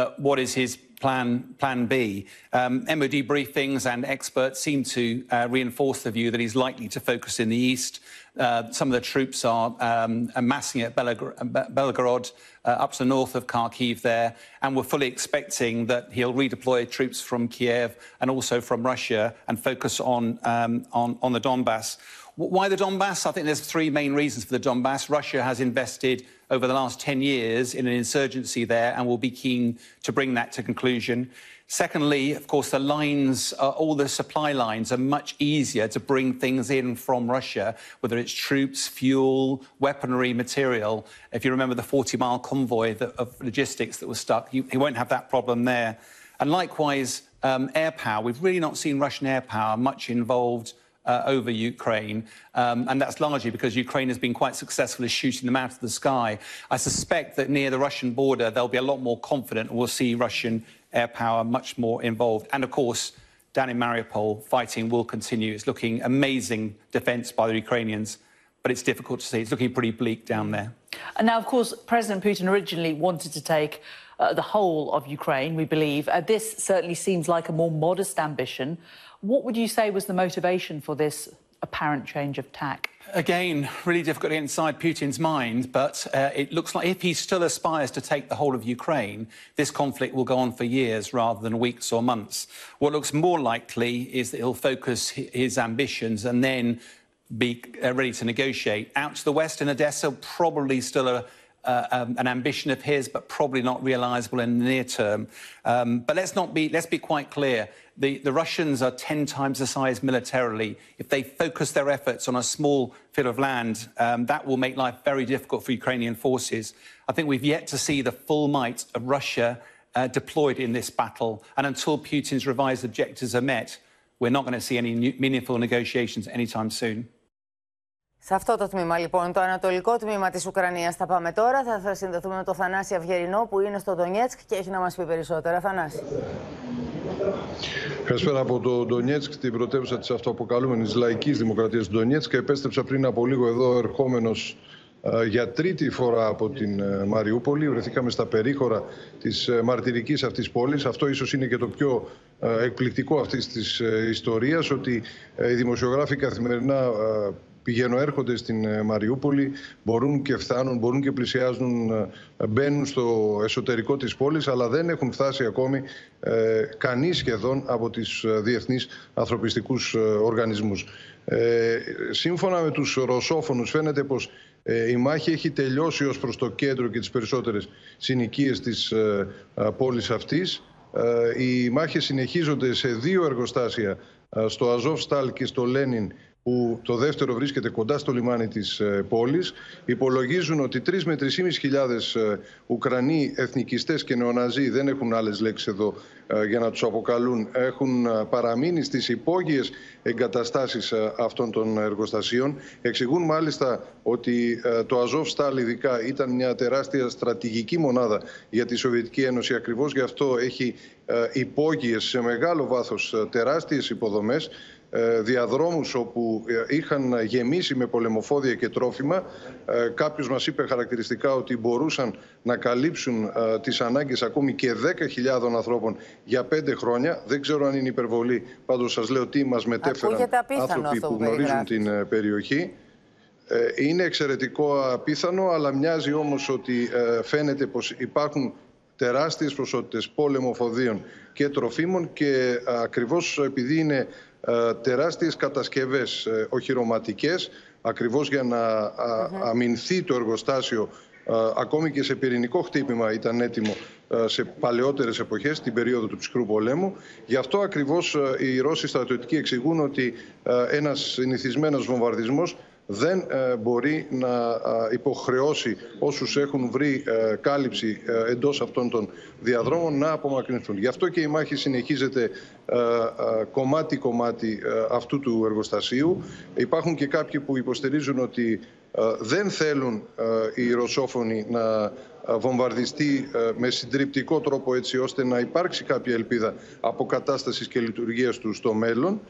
but what is his plan, plan B. Um, MOD briefings and experts seem to uh, reinforce the view that he's likely to focus in the east. Uh, some of the troops are um, amassing at Belgorod, uh, up to the north of Kharkiv there, and we're fully expecting that he'll redeploy troops from Kiev and also from Russia and focus on, um, on, on the Donbass. Why the Donbass? I think there's three main reasons for the Donbass. Russia has invested over the last 10 years in an insurgency there and we'll be keen to bring that to conclusion. Secondly, of course, the lines, uh, all the supply lines are much easier to bring things in from Russia, whether it's troops, fuel, weaponry, material. If you remember the 40 mile convoy that, of logistics that was stuck, you, you, won't have that problem there. And likewise, um, air power. We've really not seen Russian air power much involved uh, over Ukraine. Um, and that's largely because Ukraine has been quite successful at shooting them out of the sky. I suspect that near the Russian border, they'll be a lot more confident and we'll see Russian air power much more involved. And of course, down in Mariupol, fighting will continue. It's looking amazing defence by the Ukrainians, but it's difficult to see. It's looking pretty bleak down there. And now, of course, President Putin originally wanted to take uh, the whole of Ukraine, we believe. Uh, this certainly seems like a more modest ambition. What would you say was the motivation for this apparent change of tack? Again, really difficult to get inside Putin's mind, but uh, it looks like if he still aspires to take the whole of Ukraine, this conflict will go on for years rather than weeks or months. What looks more likely is that he'll focus his ambitions and then be uh, ready to negotiate. Out to the west in Odessa, probably still a uh, um, an ambition of his, but probably not realisable in the near term. Um, but let's not be let's be quite clear. The, the Russians are 10 times the size militarily. If they focus their efforts on a small field of land, um, that will make life very difficult for Ukrainian forces. I think we've yet to see the full might of Russia uh, deployed in this battle. And until Putin's revised objectives are met, we're not going to see any meaningful negotiations anytime soon. Σε αυτό το τμήμα, λοιπόν, το ανατολικό τμήμα της Ουκρανίας, θα πάμε τώρα. Θα, θα συνδεθούμε με τον Θανάση Αυγερινό που είναι στο Ντονιέτσκ και έχει να μας πει περισσότερα. Θανάση. Καλησπέρα από το Ντονιέτσκ, την πρωτεύουσα της αυτοαποκαλούμενης λαϊκής δημοκρατίας του Ντονιέτσκ. Επέστρεψα πριν από λίγο εδώ, ερχόμενος για τρίτη φορά από την ε, Μαριούπολη. Βρεθήκαμε στα περίχωρα της ε, μαρτυρικής αυτής πόλης. Αυτό ίσως είναι και το πιο ε, εκπληκτικό αυτής της ιστορίας, ότι οι δημοσιογράφοι καθημερινά πηγαίνουν, έρχονται στην ε, Μαριούπολη, μπορούν και φτάνουν, μπορούν και πλησιάζουν, ε, μπαίνουν στο εσωτερικό της πόλης, αλλά δεν έχουν φτάσει ακόμη ε, κανείς σχεδόν από τις ε, διεθνείς ανθρωπιστικούς οργανισμούς. Ε, σύμφωνα με τους ρωσόφωνους φαίνεται πως η μάχη έχει τελειώσει ως προς το κέντρο και τις περισσότερες συνοικίες της πόλης αυτής. Οι μάχες συνεχίζονται σε δύο εργοστάσια στο Αζόφ Στάλ και στο Λένιν που το δεύτερο βρίσκεται κοντά στο λιμάνι της ε, πόλης. Υπολογίζουν ότι 3 με 3.500 ε, Ουκρανοί εθνικιστές και νεοναζί, δεν έχουν άλλες λέξεις εδώ ε, για να τους αποκαλούν, έχουν παραμείνει στις υπόγειες εγκαταστάσεις αυτών των εργοστασίων. Εξηγούν μάλιστα ότι το Αζόφ Στάλ ειδικά ήταν μια τεράστια στρατηγική μονάδα για τη Σοβιετική Ένωση. Ακριβώς γι' αυτό έχει υπόγειες σε μεγάλο βάθος τεράστιες υποδομές ε, διαδρόμους όπου ε, είχαν γεμίσει με πολεμοφόδια και τρόφιμα. Ε, κάποιος μας είπε χαρακτηριστικά ότι μπορούσαν να καλύψουν τις ανάγκες ακόμη και 10.000 ανθρώπων για πέντε χρόνια. Δεν ξέρω αν είναι υπερβολή, πάντως σας λέω τι μας μετέφεραν άνθρωποι που γνωρίζουν την περιοχή. Είναι εξαιρετικό απίθανο, αλλά μοιάζει όμως ότι φαίνεται πως υπάρχουν τεράστιες ποσότητες πόλεμοφοδίων και τροφίμων και ακριβώς επειδή είναι τεράστιες κατασκευές οχυρωματικές, ακριβώς για να αμυνθεί το εργοστάσιο ακόμη και σε πυρηνικό χτύπημα ήταν έτοιμο σε παλαιότερες εποχές, την περίοδο του ψυχρού πολέμου. Γι' αυτό ακριβώς οι Ρώσοι στρατιωτικοί εξηγούν ότι ένας συνηθισμένος βομβαρδισμός δεν μπορεί να υποχρεώσει όσους έχουν βρει κάλυψη εντός αυτών των διαδρόμων να απομακρυνθούν. Γι' αυτό και η μάχη συνεχίζεται κομμάτι-κομμάτι αυτού του εργοστασίου. Υπάρχουν και κάποιοι που υποστηρίζουν ότι δεν θέλουν οι ρωσόφωνοι να βομβαρδιστεί με συντριπτικό τρόπο έτσι ώστε να υπάρξει κάποια ελπίδα αποκατάστασης και λειτουργίας του στο μέλλον.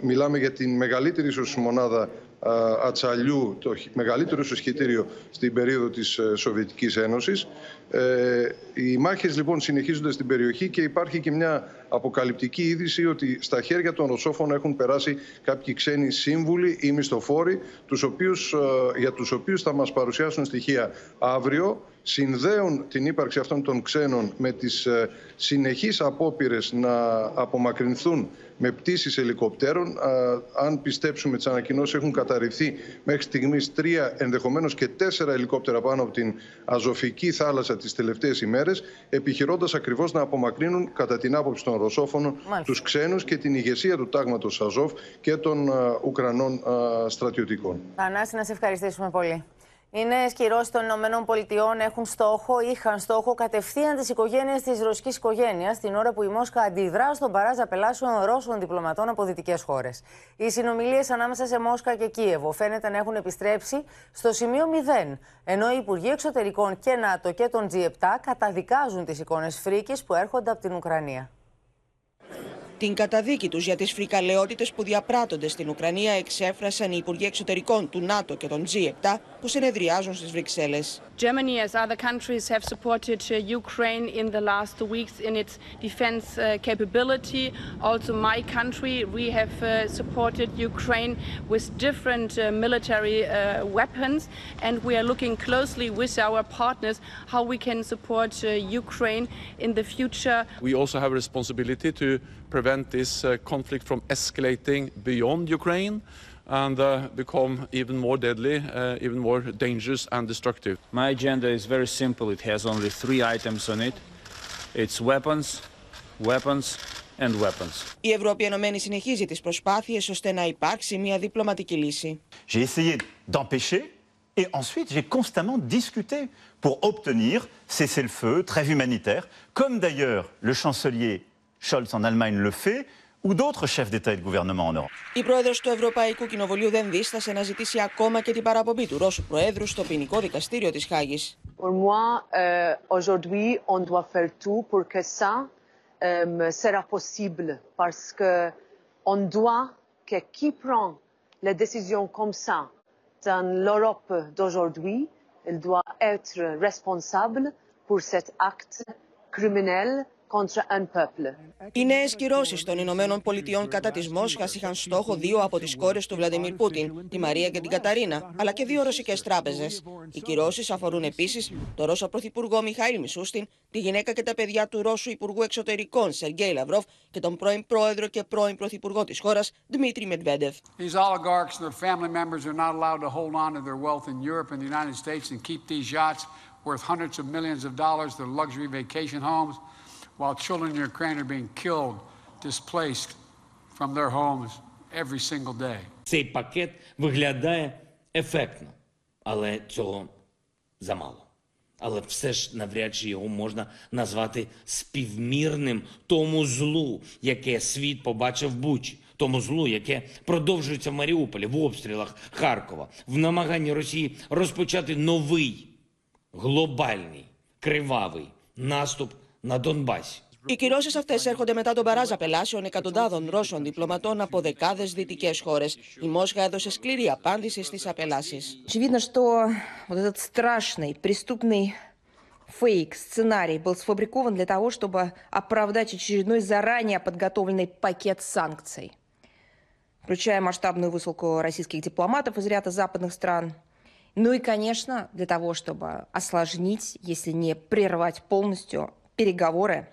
Μιλάμε για την μεγαλύτερη ίσως μονάδα ατσαλιού, το μεγαλύτερο σωσχετήριο στην περίοδο της Σοβιετικής Ένωσης. Ε, οι μάχες λοιπόν συνεχίζονται στην περιοχή και υπάρχει και μια αποκαλυπτική είδηση ότι στα χέρια των Ρωσόφων έχουν περάσει κάποιοι ξένοι σύμβουλοι ή μισθοφόροι τους οποίους, για τους οποίους θα μας παρουσιάσουν στοιχεία αύριο συνδέουν την ύπαρξη αυτών των ξένων με τις συνεχείς απόπειρες να απομακρυνθούν με πτήσεις ελικοπτέρων. αν πιστέψουμε τις ανακοινώσεις έχουν καταρριφθεί μέχρι στιγμής τρία ενδεχομένως και τέσσερα ελικόπτερα πάνω από την Αζωφική θάλασσα τις τελευταίες ημέρες επιχειρώντας ακριβώς να απομακρύνουν κατά την άποψη των Ρωσόφωνων τους ξένους και την ηγεσία του τάγματος Αζόφ και των Ουκρανών στρατιωτικών. Ανάση, να σε ευχαριστήσουμε πολύ. Οι νέε κυρώσει των ΗΠΑ έχουν στόχο, είχαν στόχο κατευθείαν τις οικογένειες της ρωσικής οικογένειας, την ώρα που η Μόσχα αντιδρά στον παράζα πελάσεων Ρώσων διπλωματών από δυτικές χώρες. Οι συνομιλίες ανάμεσα σε Μόσχα και Κίεβο φαίνεται να έχουν επιστρέψει στο σημείο 0, ενώ οι Υπουργοί Εξωτερικών και ΝΑΤΟ και τον G7 καταδικάζουν τις εικόνες φρίκης που έρχονται από την Ουκρανία. Την καταδίκη τους για τις φρικαλαιότητες που διαπράττονται στην Ουκρανία εξέφρασαν οι Υπουργοί Εξωτερικών του ΝΑΤΟ και των G7 που συνεδριάζουν στις Βρυξέλλες. Germany, as other countries, have supported uh, Ukraine in the last weeks in its defense uh, capability. Also, my country, we have uh, supported Ukraine with different uh, military uh, weapons, and we are looking closely with our partners how we can support uh, Ukraine in the future. We also have a responsibility to prevent this conflict from escalating beyond Ukraine and uh, become even more deadly, uh, even more dangerous and destructive. My agenda is very simple. It has only three items on it. It's weapons, weapons and weapons. Η Ευρώπη Ενωμένη συνεχίζει τις προσπάθειες ώστε να υπάρξει μια διπλωματική λύση. J'ai essayé d'empêcher et ensuite j'ai constamment discuté pour obtenir cessez-le-feu, trêve humanitaire, comme d'ailleurs le chancelier Scholz en Allemagne le fait, ou d'autres chefs d'État et de gouvernement en Europe. Η πρόεδρο του Ευρωπαϊκού Κοινοβουλίου δεν δίστασε να ζητήσει ακόμα και την παραπομπή του Ρώσου Προέδρου στο ποινικό δικαστήριο της Χάγης. Pour moi, euh, aujourd'hui, on doit faire tout pour que ça euh, sera possible parce que on doit que qui prend les décisions comme ça dans l'Europe d'aujourd'hui, il doit être responsable pour cet acte criminel contre un peuple. Οι νέες κυρώσεις των Ηνωμένων Πολιτειών κατά της Μόσχας είχαν στόχο δύο από τις κόρες του Βλαντιμίρ Πούτιν, τη Μαρία και την Καταρίνα, αλλά και δύο ρωσικές τράπεζες. Οι κυρώσεις αφορούν επίσης τον Ρώσο Πρωθυπουργό Μιχαήλ Μισούστιν, τη γυναίκα και τα παιδιά του Ρώσου Υπουργού Εξωτερικών Σεργέη Λαυρόφ και τον πρώην Πρόεδρο και πρώην Πρωθυπουργό της χώρας Δημήτρη Μετβέντεφ. These oligarchs and their family members are not allowed to hold on to their wealth in Europe and the United States and keep these yachts worth hundreds of millions of dollars, their luxury vacation homes. While children in Ukraine are being killed, displaced from their homes every single day. Цей пакет виглядає ефектно, але цього замало. Але все ж навряд чи його можна назвати співмірним тому злу, яке світ побачив в Бучі, тому злу, яке продовжується в Маріуполі, в обстрілах Харкова, в намаганні Росії розпочати новий глобальний κривавий наступ на Донбасі. Οι κυρώσει αυτέ έρχονται μετά τον παράζα πελάσεων εκατοντάδων Ρώσων διπλωματών από δεκάδε δυτικέ χώρε. Η Μόσχα έδωσε σκληρή απάντηση στι απελάσει. Очевидно, что вот этот страшный преступный фейк, сценарий был сфабрикован для того, чтобы оправдать очередной заранее подготовленный пакет санкций, включая масштабную высылку российских дипломатов из ряда западных стран Ну и, конечно, для того, чтобы осложнить, если не прервать полностью переговоры,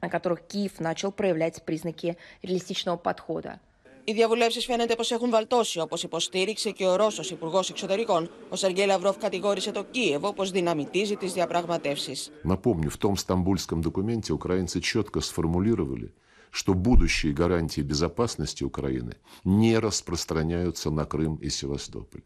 на которых Киев начал проявлять признаки реалистичного подхода. Οι διαβουλεύσει φαίνεται πω έχουν βαλτώσει, όπω υποστήριξε και ο Ρώσο Υπουργό Εξωτερικών. Ο Σεργέη Λαυρόφ κατηγόρησε το Κίεβο πω δυναμητίζει τι διαπραγματεύσει. Напомню, в том стамбульском документе украинцы четко сформулировали, что будущие гарантии безопасности Украины не распространяются на Крым и Севастополь.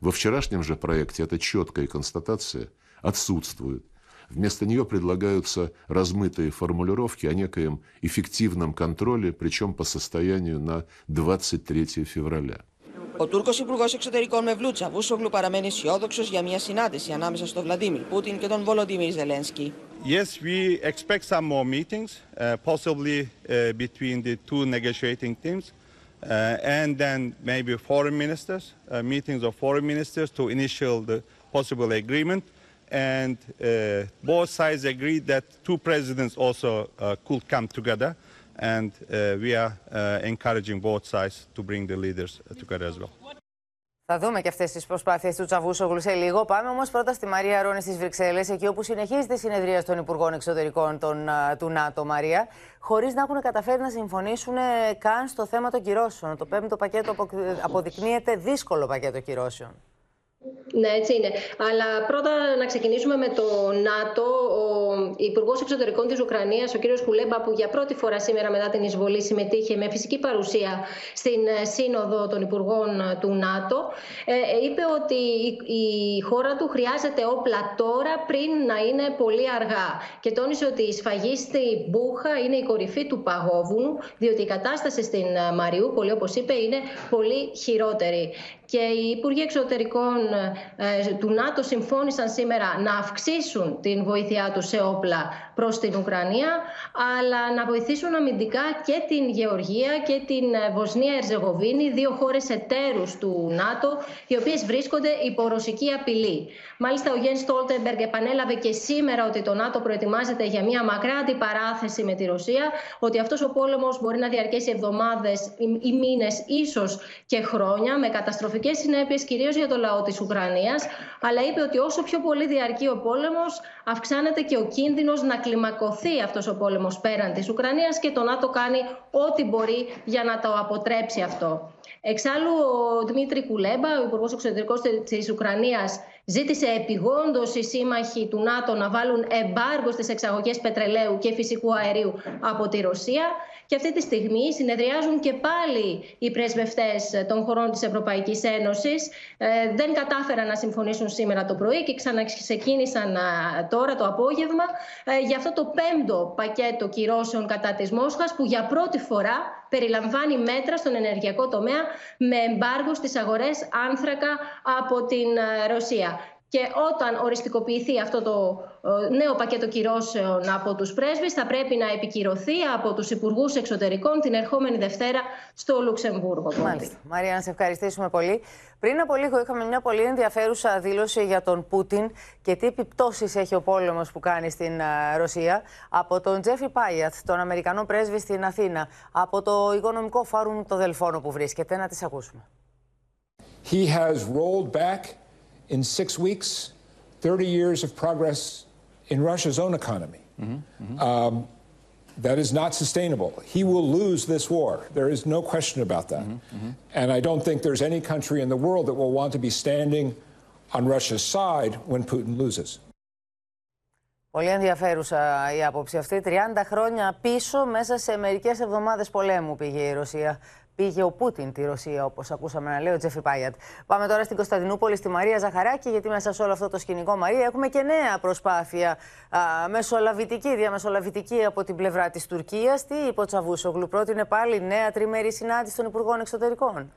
Во вчерашнем же проекте эта четкая констатация отсутствует. Вместо нее предлагаются размытые формулировки о некоем эффективном контроле, причем по состоянию на 23 февраля. Ο Τούρκο Υπουργό Εξωτερικών Μευλούτσα Βούσογλου παραμένει αισιόδοξο για μια συνάντηση ανάμεσα στον Βλαντίμιρ Πούτιν και τον Βολοντίμιρ Ζελένσκι. Yes, we expect some more meetings, uh, possibly uh, between the two negotiating teams, uh, and then maybe foreign ministers, uh, meetings of foreign ministers to initial the possible agreement. And uh, both sides agreed that two presidents also uh, could come together, and uh, we are uh, encouraging both sides to bring the leaders uh, together as well. Θα δούμε και αυτές τις προσπάθειες του Τσαβούσογλου σε λίγο. Πάμε όμως πρώτα στη Μαρία Ρόνη στις Βρυξέλλες, εκεί όπου συνεχίζεται η συνεδρία των Υπουργών Εξωτερικών των, α, του ΝΑΤΟ, Μαρία, χωρίς να έχουν καταφέρει να συμφωνήσουν ε, καν στο θέμα των κυρώσεων. Το πέμπτο πακέτο απο- αποδεικνύεται δύσκολο πακέτο κυρώσεων. Ναι, έτσι είναι. Αλλά πρώτα να ξεκινήσουμε με το ΝΑΤΟ. Ο Υπουργός Εξωτερικών της Ουκρανίας, ο κ. Κουλέμπα, που για πρώτη φορά σήμερα μετά την εισβολή συμμετείχε με φυσική παρουσία στην ε, Σύνοδο των Υπουργών ε, του ΝΑΤΟ, ε, ε, είπε ότι η, η χώρα του χρειάζεται όπλα τώρα πριν να είναι πολύ αργά. Και τόνισε ότι η σφαγή στη Μπούχα είναι η κορυφή του παγόβουνου, διότι η κατάσταση στην ε, Μαριούπολη, όπως είπε, είναι πολύ χειρότερη. Και οι Υπουργοί Εξωτερικών ε, του ΝΑΤΟ συμφώνησαν σήμερα να αυξήσουν την βοήθειά τους σε όπλα προς την Ουκρανία, αλλά να βοηθήσουν αμυντικά και την Γεωργία και την ε, Βοσνία Ερζεγοβίνη, δύο χώρες εταίρους του ΝΑΤΟ, οι οποίες βρίσκονται υπό ρωσική απειλή. Μάλιστα, ο Γιέν Στόλτεμπεργκ επανέλαβε και σήμερα ότι το ΝΑΤΟ προετοιμάζεται για μια μακρά αντιπαράθεση με τη Ρωσία, ότι αυτός ο πόλεμος μπορεί να διαρκέσει εβδομάδες ή- ή μήνες, ίσως και χρόνια, με καταστροφικές συνέπειες κυρίως για το λαό της Ουκρανίας, αλλά είπε ότι όσο πιο πολύ διαρκεί ο πόλεμος, αυξάνεται και ο κίνδυνος να κλιμακωθεί αυτός ο πόλεμος πέραν της Ουκρανίας και το ΝΑΤΟ κάνει ό,τι μπορεί για να το αποτρέψει αυτό. Εξάλλου, ο Δημήτρη Κουλέμπα, ο Υπουργός Εξωτερικών της Ουκρανίας, ζήτησε επιγόντως οι σύμμαχοι του ΝΑΤΟ να βάλουν εμπάργο στις εξαγωγές πετρελαίου και φυσικού αερίου από τη Ρωσία. Και αυτή τη στιγμή συνεδριάζουν και πάλι οι πρεσβευτές των χωρών της Ευρωπαϊκής Ένωσης. Ε, δεν κατάφεραν να συμφωνήσουν σήμερα το πρωί και ξαναξεκίνησαν α, τώρα το απόγευμα ε, για αυτό το πέμπτο πακέτο κυρώσεων κατά της Μόσχας που για πρώτη φορά περιλαμβάνει μέτρα στον ενεργειακό τομέα με εμπάργο στις αγορές άνθρακα από την ε, Ρωσία. Και όταν οριστικοποιηθεί αυτό το ε, νέο πακέτο κυρώσεων από τους πρέσβεις θα πρέπει να επικυρωθεί από τους Υπουργούς Εξωτερικών την ερχόμενη Δευτέρα στο Λουξεμβούργο. Μάλιστα. Μαρία, να σε ευχαριστήσουμε πολύ. Πριν από λίγο είχαμε μια πολύ ενδιαφέρουσα δήλωση για τον Πούτιν και τι επιπτώσεις έχει ο πόλεμος που κάνει στην α, Ρωσία από τον Τζέφι Πάιατ, τον Αμερικανό πρέσβη στην Αθήνα, από το Οικονομικό Φόρουμ το Δελφόνο που βρίσκεται. Να τις ακούσουμε. He has rolled back in six weeks 30 years of progress in Russia's own economy. Um, that is not sustainable. He will lose this war. There is no question about that. And I don't think there's any country in the world that will want to be standing on Russia's side when Putin loses. Πολύ ενδιαφέρουσα η άποψη αυτή. 30 χρόνια πίσω, μέσα σε μερικές εβδομάδες πολέμου πήγε η Ρωσία. Πήγε ο Πούτιν τη Ρωσία, όπως ακούσαμε να λέει ο Τζέφι Πάιατ. Πάμε τώρα στην Κωνσταντινούπολη, στη Μαρία Ζαχαράκη, γιατί μέσα σε όλο αυτό το σκηνικό, Μαρία, έχουμε και νέα προσπάθεια α, μεσολαβητική, διαμεσολαβητική από την πλευρά της Τουρκίας. Τι είπε ο Τσαβούσογλου, πρότεινε πάλι νέα τριμερή συνάντηση των Υπουργών Εξωτερικών.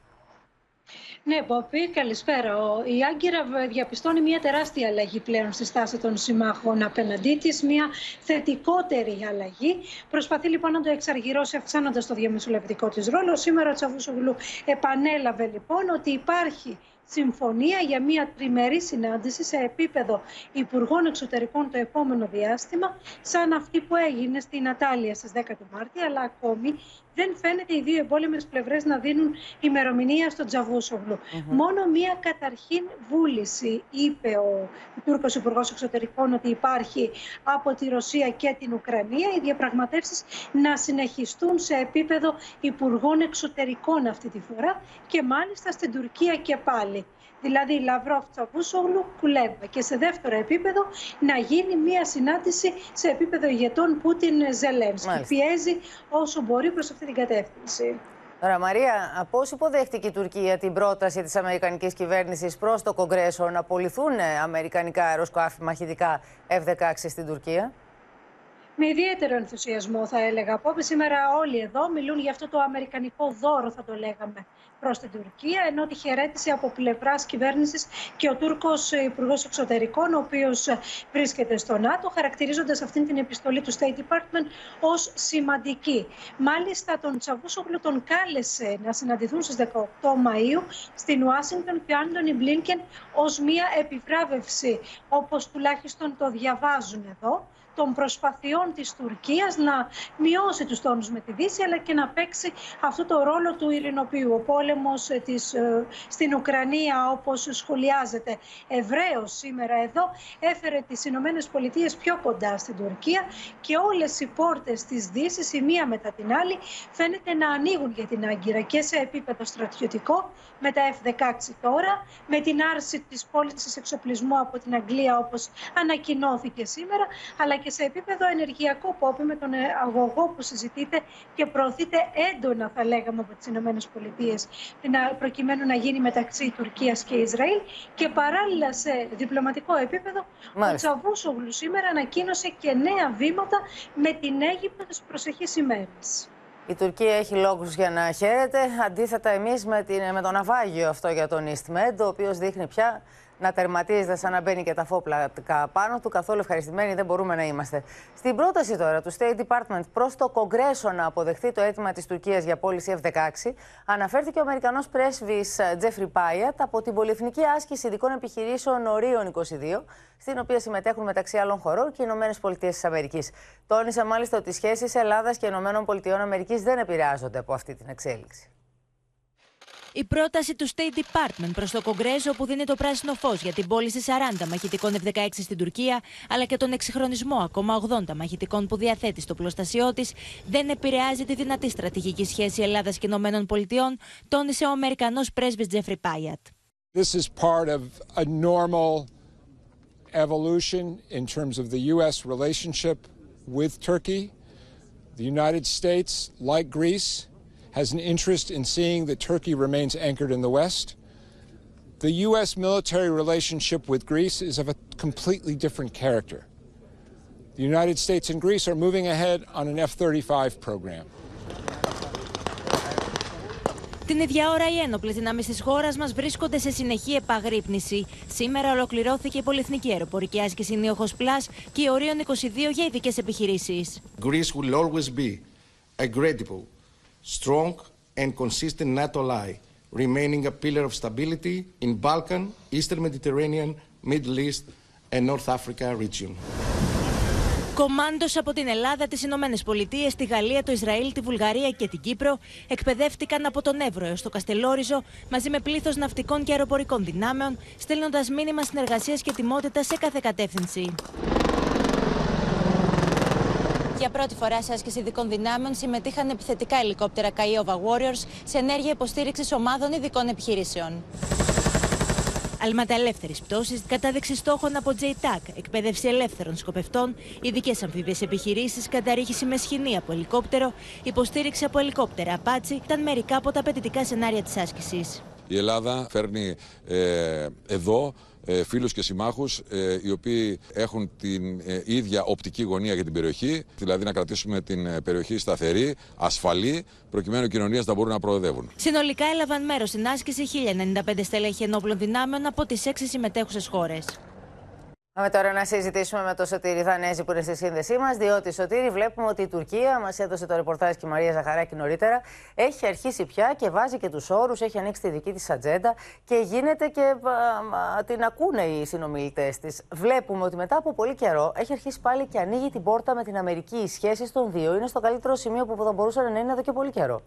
Ναι, Πόπη, καλησπέρα. Ο- Η Άγκυρα β- διαπιστώνει μια τεράστια αλλαγή πλέον στη στάση των συμμάχων απέναντί της, μια θετικότερη αλλαγή. Προσπαθεί λοιπόν να το εξαργυρώσει αυξάνοντας το διαμεσολαβητικό της ρόλο. Σήμερα ο Τσαβούσογλου επανέλαβε λοιπόν ότι υπάρχει συμφωνία για μια τριμερή συνάντηση σε επίπεδο Υπουργών Εξωτερικών το επόμενο διάστημα, σαν αυτή που έγινε στη Νατάλια στις 10 του Μάρτη, αλλά ακόμη δεν φαίνεται οι δύο εμπόλεμες πλευρές να δίνουν ημερομηνία στον Τζαβούσογλου. Μόνο μία καταρχήν βούληση, είπε ο Τούρκος Υπουργός Εξωτερικών, ότι υπάρχει από τη Ρωσία και την Ουκρανία. Οι διαπραγματεύσεις να συνεχιστούν σε επίπεδο Υπουργών Εξωτερικών αυτή τη φορά και μάλιστα στην Τουρκία και πάλι δηλαδή Λαυρόφ Τσαβούσογλου, Κουλέμπα. Και σε δεύτερο επίπεδο να γίνει μια συνάντηση σε επίπεδο ηγετών Πούτιν-Ζελένσκι. Πιέζει όσο μπορεί προς αυτή την κατεύθυνση. Τώρα, Μαρία, πώ υποδέχτηκε η Τουρκία την πρόταση της Αμερικανικής κυβέρνησης προς το Κογκρέσο να απολυθούν αμερικανικά αεροσκάφη μαχητικά F-16 στην Τουρκία; Με ιδιαίτερο ενθουσιασμό θα έλεγα. Από σήμερα όλοι εδώ μιλούν για αυτό το αμερικανικό δώρο θα το λέγαμε προς την Τουρκία, ενώ τη χαιρέτησε από πλευράς κυβέρνησης και ο Τούρκος Υπουργός Εξωτερικών, ο οποίος βρίσκεται στο ΝΑΤΟ, χαρακτηρίζοντας αυτήν την επιστολή του State Department ως σημαντική. Μάλιστα τον Τσαβούσογλου τον κάλεσε να συναντηθούν στις 18 Μαΐου στην Ουάσιγκτον και ο Άντωνι Μπλίνκεν ως μία επιβράβευση, όπως τουλάχιστον το διαβάζουν εδώ των προσπαθειών της Τουρκίας να μειώσει τους τόνους με τη Δύση αλλά και να παίξει αυτό το ρόλο του ειρηνοποιού. Ο πόλεμος ε, της, ε, στην Ουκρανία όπως σχολιάζεται ευρέως σήμερα εδώ έφερε τις Ηνωμένες Πολιτείες πιο κοντά στην Τουρκία και όλες οι πόρτες της Δύσης η μία μετά την άλλη φαίνεται να ανοίγουν για την Άγκυρα και σε επίπεδο στρατιωτικό με τα F-16 τώρα, με την άρση της πώλησης εξοπλισμού από την Αγγλία όπως ανακοινώθηκε σήμερα, αλλά και σε επίπεδο ενεργειακό που με τον αγωγό που συζητείτε και προωθείται έντονα θα λέγαμε από τις ΗΠΑ προκειμένου να γίνει μεταξύ Τουρκίας και Ισραήλ και παράλληλα σε διπλωματικό επίπεδο Μάλιστα. ο Τσαβούσογλου σήμερα ανακοίνωσε και νέα βήματα με την Αίγυπτο τις προσεχείς ημέρες. Η Τουρκία έχει λόγους για να χαίρεται. Αντίθετα, εμείς με, την, με το ναυάγιο αυτό για τον EastMed, ο οποίος δείχνει πια να τερματίζεται σαν να μπαίνει και τα φόπλα πάνω του. Καθόλου ευχαριστημένοι δεν μπορούμε να είμαστε. Στην πρόταση τώρα του State Department προς το Κογκρέσο να αποδεχθεί το αίτημα της Τουρκίας για πώληση F-16, αναφέρθηκε ο Αμερικανός πρέσβης Τζέφρι Πάιατ από την πολυεθνική άσκηση ειδικών επιχειρήσεων Ορίων 22, στην οποία συμμετέχουν μεταξύ άλλων χωρών και οι Ηνωμένες Πολιτείες της Αμερικής. Τόνισε μάλιστα ότι οι σχέσεις Ελλάδας και Ηνωμένων Πολιτειών Αμερικής δεν επηρεάζονται από αυτή την εξέλιξη. Η πρόταση του State Department προς το Κογκρέσο που δίνει το πράσινο φως για την πώληση 40 μαχητικών F-16 στην Τουρκία, αλλά και τον εξυγχρονισμό ακόμα 80 μαχητικών που διαθέτει στο πλωστασιό της, δεν επηρεάζει τη δυνατή στρατηγική σχέση Ελλάδας και Ηνωμένων Πολιτειών, τόνισε ο Αμερικανός πρέσβης Τζέφρι Πάιατ. This is part of a normal evolution in terms of the U.S. relationship with Turkey. The United States, like Greece, has an interest in seeing that Turkey remains anchored in the West. The U.S. military relationship with Greece is of a completely different character. The United States and Greece are moving ahead on an F 35 program. Την ίδια ώρα, οι ένοπλε δυνάμει τη χώρα μα βρίσκονται σε συνεχή επαγρύπνηση. Σήμερα ολοκληρώθηκε η πολυεθνική αεροπορική άσκηση Νίοχο Πλά και η Ορίων 22 για ειδικέ επιχειρήσει. Greece will always be a credible Strong and consistent NATO ally, remaining a pillar of stability in Balkan, Eastern Mediterranean, Middle East and North Africa region. Κομάντο από την Ελλάδα, τις Ηνωμένες Πολιτείες, τη Γαλλία, το Ισραήλ, τη Βουλγαρία και την Κύπρο εκπαιδεύτηκαν από τον Εύρο έως το Καστελόριζο μαζί με πλήθος ναυτικών και αεροπορικών δυνάμεων, στέλνοντας μήνυμα συνεργασίας και τιμότητα σε κάθε κατεύθυνση. Για πρώτη φορά σε άσκηση ειδικών δυνάμεων συμμετείχαν επιθετικά ελικόπτερα Kiowa Warriors σε ενέργεια υποστήριξης ομάδων ειδικών επιχειρήσεων. Αλμάτα ελεύθερη πτώσης, κατάδειξη στόχων από JTAC, εκπαίδευση ελεύθερων σκοπευτών, ειδικές αμφίβιε επιχειρήσεις, καταρρίχηση με σχοινή από ελικόπτερο, υποστήριξη από ελικόπτερα Apache ήταν μερικά από τα απαιτητικά σενάρια της άσκησης. Η Ελλάδα φέρνει ε, εδώ ε, φίλους και συμμάχους ε, οι οποίοι έχουν την ε, ίδια οπτική γωνία για την περιοχή, δηλαδή να κρατήσουμε την περιοχή σταθερή, ασφαλή, προκειμένου οι κοινωνίες να μπορούν να προοδεύουν. Συνολικά έλαβαν μέρος στην άσκηση 1095 στελέχη ενόπλων δυνάμεων από τις έξι συμμετέχουσες χώρες. Πάμε τώρα να συζητήσουμε με τον Σωτήρη Δανέζη που είναι στη σύνδεσή μας, διότι Σωτήρη βλέπουμε ότι η Τουρκία, μας έδωσε το ρεπορτάζ και η Μαρία Ζαχαράκη νωρίτερα, έχει αρχίσει πια και βάζει και τους όρους, έχει ανοίξει τη δική της ατζέντα και γίνεται και α, α, την ακούνε οι συνομιλητές της. Βλέπουμε ότι μετά από πολύ καιρό έχει αρχίσει πάλι και ανοίγει την πόρτα με την Αμερική. Οι σχέσεις των δύο είναι στο καλύτερο σημείο που θα μπορούσαν να είναι εδώ και πολύ καιρό.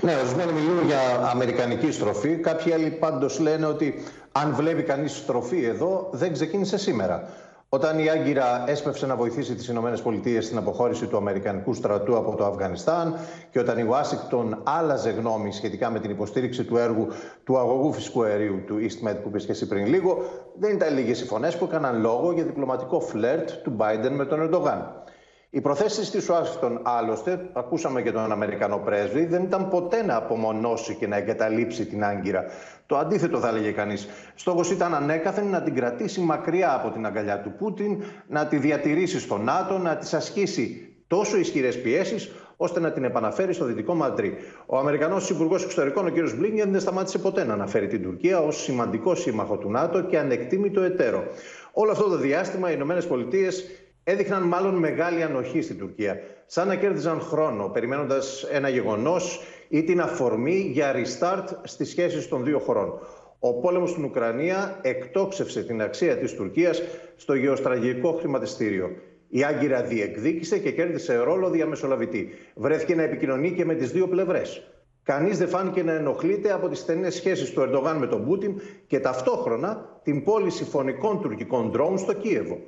Ναι, ορισμένοι μιλούν για αμερικανική στροφή. Κάποιοι άλλοι πάντως λένε ότι αν βλέπει κανείς στροφή εδώ, δεν ξεκίνησε σήμερα. Όταν η Άγκυρα έσπευσε να βοηθήσει τις Ηνωμένες Πολιτείες στην αποχώρηση του Αμερικανικού στρατού από το Αφγανιστάν και όταν η Ουάσιγκτον άλλαζε γνώμη σχετικά με την υποστήριξη του έργου του αγωγού φυσικού αερίου του EastMed που είπες και εσύ πριν λίγο, δεν ήταν λίγες οι φωνές που έκαναν λόγο για διπλωματικό φλερτ του Biden με τον Ερντογάν. Οι προθέσεις της Ουάσιγκτον, άλλωστε, ακούσαμε και τον Αμερικανό πρέσβη, δεν ήταν ποτέ να απομονώσει και να εγκαταλείψει την Άγκυρα. Το αντίθετο θα έλεγε κανείς. Στόχος ήταν ανέκαθεν να την κρατήσει μακριά από την αγκαλιά του Πούτιν, να τη διατηρήσει στο ΝΑΤΟ, να της ασκήσει τόσο ισχυρές πιέσεις, ώστε να την επαναφέρει στο δυτικό Μαντρί. Ο Αμερικανός Υπουργός Εξωτερικών, ο κ. Μπλίνγκεν, δεν σταμάτησε ποτέ να αναφέρει την Τουρκία ως σημαντικό σύμμαχο του ΝΑΤΟ και ανεκτήμητο εταίρο. Όλο αυτό το διάστημα οι Ηνωμένες Πολιτείες έδειχναν μάλλον μεγάλη ανοχή στην Τουρκία. Σαν να κέρδιζαν χρόνο, περιμένοντας ένα γεγονός ή την αφορμή για restart στις σχέσεις των δύο χωρών. Ο πόλεμος στην Ουκρανία εκτόξευσε την αξία της Τουρκίας στο γεωστραγικό χρηματιστήριο. Η Άγκυρα διεκδίκησε και κέρδισε ρόλο διαμεσολαβητή. Βρέθηκε να επικοινωνεί και με τις δύο πλευρές. Κανείς δεν φάνηκε να ενοχλείται από τις στενές σχέσεις του Ερντογάν με τον Πούτιν και ταυτόχρονα την πώληση φωνικών τουρκικών ντρόουν στο Κίεβο.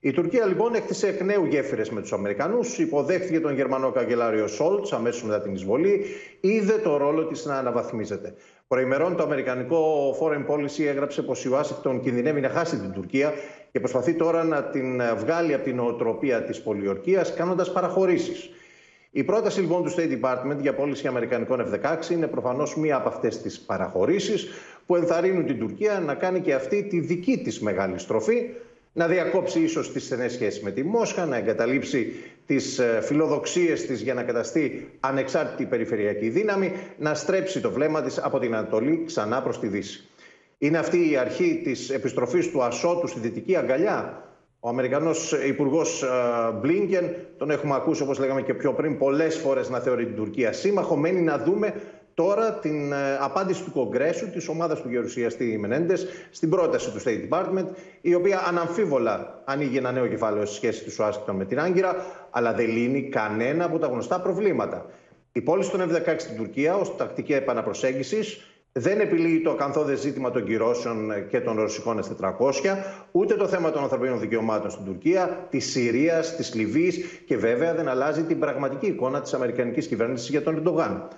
Η Τουρκία λοιπόν έκτισε εκ νέου γέφυρες με τους Αμερικανούς, υποδέχτηκε τον Γερμανό καγκελάριο Σόλτς αμέσως μετά την εισβολή, είδε το ρόλο της να αναβαθμίζεται. Προημερών το Αμερικανικό Foreign Policy έγραψε πως η Ουάσιγκτον κινδυνεύει να χάσει την Τουρκία και προσπαθεί τώρα να την βγάλει από την οτροπία της πολιορκίας κάνοντας παραχωρήσεις. Η πρόταση λοιπόν του State Department για πώληση Αμερικανικών F-16 είναι προφανώς μία από αυτές τις παραχωρήσεις που ενθαρρύνουν την Τουρκία να κάνει και αυτή τη δική της μεγάλη στροφή να διακόψει ίσως τις στενές σχέσεις με τη Μόσχα, να εγκαταλείψει τις ε, φιλοδοξίες της για να καταστεί ανεξάρτητη περιφερειακή δύναμη, να στρέψει το βλέμμα της από την Ανατολή ξανά προς τη Δύση. Είναι αυτή η αρχή της επιστροφής του Ασώτου στη Δυτική Αγκαλιά. Ο Αμερικανός Υπουργός ε, Μπλίνκεν, τον έχουμε ακούσει όπως λέγαμε και πιο πριν πολλές φορές να θεωρεί την Τουρκία σύμμαχο. Μένει να δούμε τώρα την ε, απάντηση του Κογκρέσου, της ομάδας του γερουσιαστή Μενέντες, στην πρόταση του State Department, η οποία αναμφίβολα ανοίγει ένα νέο κεφάλαιο στη σχέση του Ουάσιγκτον με την Άγκυρα, αλλά δεν λύνει κανένα από τα γνωστά προβλήματα. Η πώληση των F-16 στην Τουρκία ως τακτική επαναπροσέγγισης δεν επιλύει το ακαθόδε ζήτημα των κυρώσεων και των ρωσικών S-400, ούτε το θέμα των ανθρωπίνων δικαιωμάτων στην Τουρκία, της Συρίας, της Λιβύης και βέβαια δεν αλλάζει την πραγματική εικόνα της Αμερικανικής κυβέρνησης για τον Ερντογάν.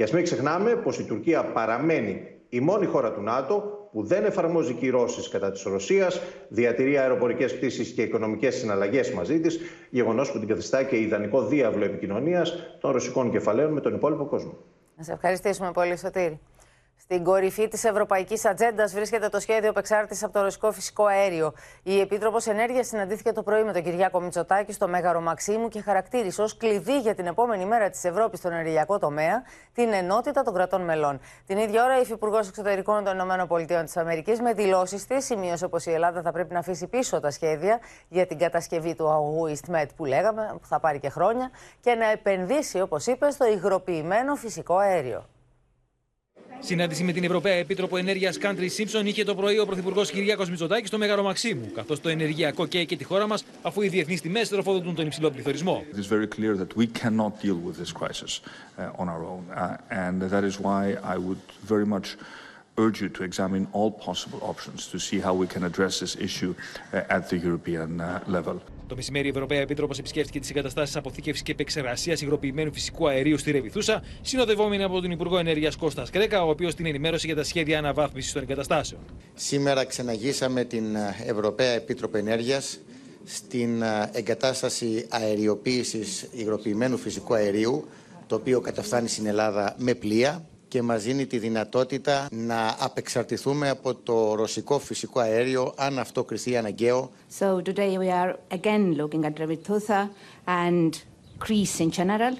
Και ας μην ξεχνάμε πως η Τουρκία παραμένει η μόνη χώρα του ΝΑΤΟ που δεν εφαρμόζει κυρώσεις κατά της Ρωσίας, διατηρεί αεροπορικές πτήσεις και οικονομικές συναλλαγές μαζί της, γεγονός που την καθιστά και ιδανικό διάβλο επικοινωνίας των ρωσικών κεφαλαίων με τον υπόλοιπο κόσμο. Να σε ευχαριστήσουμε πολύ, Σωτήρη. Στην κορυφή της Ευρωπαϊκής Ατζέντας βρίσκεται το σχέδιο επεξάρτησης από το ρωσικό φυσικό αέριο. Η Επίτροπος Ενέργειας συναντήθηκε το πρωί με τον Κυριάκο Μητσοτάκη στο Μέγαρο Μαξίμου και χαρακτήρισε ως κλειδί για την επόμενη μέρα της Ευρώπης στον ενεργειακό τομέα την ενότητα των κρατών μελών. Την ίδια ώρα, η Υφυπουργός Εξωτερικών των ΗΠΑ με δηλώσεις της σημείωσε πως η Ελλάδα θα πρέπει να αφήσει πίσω τα σχέδια για την κατασκευή του αγωγού EastMed που λέγαμε, που θα πάρει και χρόνια, και να επενδύσει, όπως είπες, στο υγροποιημένο φυσικό αέριο. Συνάντηση με την Ευρωπαία Επίτροπο Ενέργεια Country Simpson είχε το πρωί ο Πρωθυπουργό Κυριάκο Μητσοτάκη στο Μέγαρο Μαξίμου, καθώ το ενεργειακό καίει και τη χώρα μα, αφού οι διεθνεί τιμέ τροφοδοτούν τον υψηλό πληθωρισμό. It is very clear that we cannot deal with this crisis uh, on our own, uh, and that is why I would very much urge you to examine all possible options to see how we can address this issue uh, at the European uh, level. Το μεσημέρι, η Ευρωπαία Επίτροπος επισκέφθηκε τις εγκαταστάσεις αποθήκευσης και επεξεργασίας υγροποιημένου φυσικού αερίου στη Ρεβιθούσα, συνοδευόμενη από τον Υπουργό Ενέργειας Κώστας Κρέκα, ο οποίος την ενημέρωσε για τα σχέδια αναβάθμισης των εγκαταστάσεων. Σήμερα ξεναγήσαμε την Ευρωπαία Επίτροπο Ενέργειας στην εγκατάσταση αεριοποίησης υγροποιημένου φυσικού αερίου, το οποίο καταφθάνει στην Ελλάδα με πλοία και μας δίνει τη δυνατότητα να απεξαρτηθούμε από το ρωσικό φυσικό αέριο αν αυτό κριθεί αναγκαίο. So today we are again looking at Revitusa and Greece in general